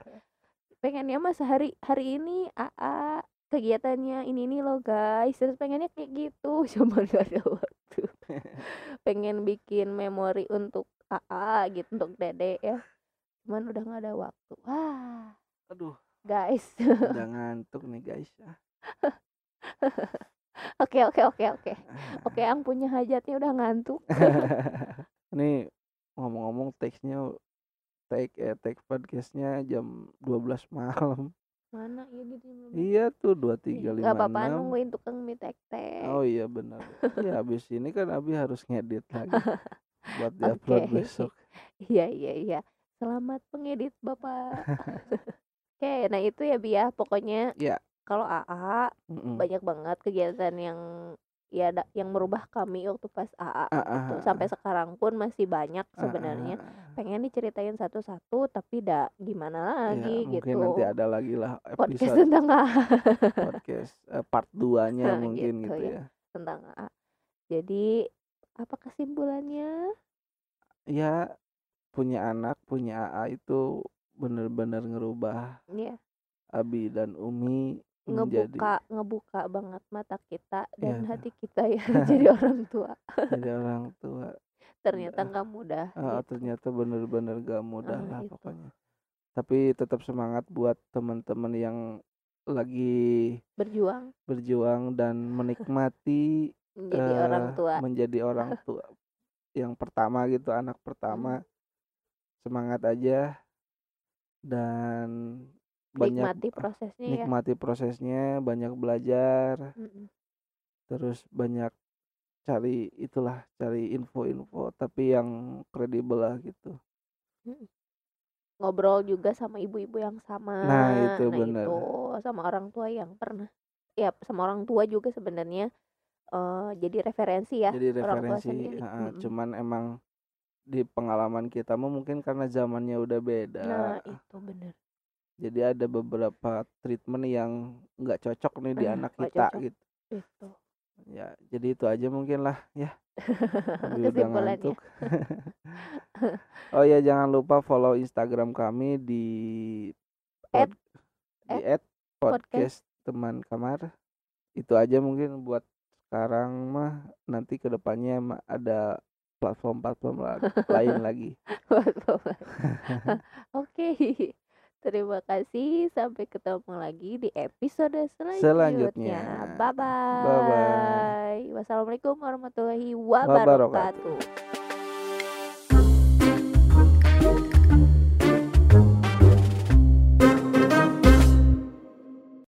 A: Pengennya mah sehari hari ini AA kegiatannya ini ini loh guys. Terus pengennya kayak gitu (laughs) cuma gak ada waktu. Pengen bikin memori untuk AA gitu untuk dede ya. Cuman udah nggak ada waktu. Wah
B: Aduh,
A: guys.
B: Udah ngantuk nih guys.
A: Oke oke oke oke oke (laughs) yang punya hajatnya udah ngantuk (laughs)
B: Nih ngomong-ngomong teksnya take eh take podcastnya jam 12 malam.
A: mana ya gitu jam 12
B: Iya tuh
A: Ih, nggak apa-apa
B: 2356.
A: nungguin tukang mie tek tek
B: Oh iya benar. Ya (laughs) habis ini kan Abi harus ngedit lagi buat diupload besok.
A: iya iya iya selamat pengedit bapak oke nah itu ya Bi ya pokoknya
B: Ya.
A: Kalau AA
B: mm-mm.
A: banyak banget kegiatan yang ya da- yang merubah kami waktu pas AA
B: Ah,
A: gitu.
B: ah,
A: sampai
B: ah,
A: sekarang pun masih banyak sebenarnya. pengen diceritain satu-satu tapi dah gimana
B: Ya
A: lagi
B: mungkin nanti
A: gitu
B: ada lagi lah
A: podcast tentang AA
B: podcast eh, part 2-nya
A: Nah, (laughs)
B: mungkin
A: gitu
B: gitu
A: ya
B: ya.
A: tentang AA jadi apa kesimpulannya?
B: Ya punya anak, punya AA itu bener-bener ngerubah
A: ya
B: Abi dan Umi
A: ngebuka ngebuka banget mata kita
B: ya
A: dan hati kita ya (laughs) jadi (laughs) orang tua.
B: Jadi orang tua.
A: ternyata
B: Eh,
A: nggak mudah
B: eh,
A: gitu.
B: ternyata bener-bener gak mudah
A: ah
B: lah
A: itu
B: pokoknya. Tapi tetap semangat buat teman-teman yang lagi
A: berjuang.
B: berjuang dan menikmati
A: menjadi orang
B: eh
A: tua.
B: menjadi orang (laughs) tua yang pertama gitu, anak pertama. Semangat aja dan banyak
A: nikmati prosesnya ya
B: nikmati prosesnya, banyak belajar,
A: Mm-mm.
B: terus banyak cari itulah, cari info-info tapi yang kredibel lah gitu.
A: Mm-mm. ngobrol juga sama ibu-ibu yang sama
B: Nah, itu
A: nah
B: bener.
A: itu sama orang tua yang pernah ya sama orang tua juga sebenarnya uh, jadi referensi ya
B: jadi
A: orang tua
B: referensi
A: sendiri
B: ha,
A: Mm-mm.
B: cuman emang di pengalaman kita mungkin karena zamannya udah beda
A: nah itu bener
B: jadi ada beberapa treatment yang nggak cocok nih di
A: Eh,
B: anak kita
A: cocok.
B: gitu.
A: Itu.
B: Ya jadi itu aja mungkin lah ya. (laughs) Udah ngantuk. (laughs) Oh ya jangan lupa follow instagram kami di
A: At-
B: di
A: at
B: at podcast. teman kamar. Itu aja mungkin buat sekarang mah. Nanti ke depannya mah ada platform-platform la- lain (laughs) lagi.
A: Oke, terima kasih. Sampai ketemu lagi di episode selanjutnya.
B: Selanjutnya.
A: Bye bye.
B: Bye-bye.
A: Wassalamualaikum warahmatullahi
B: Wabarakatuh.
A: wabarakatuh.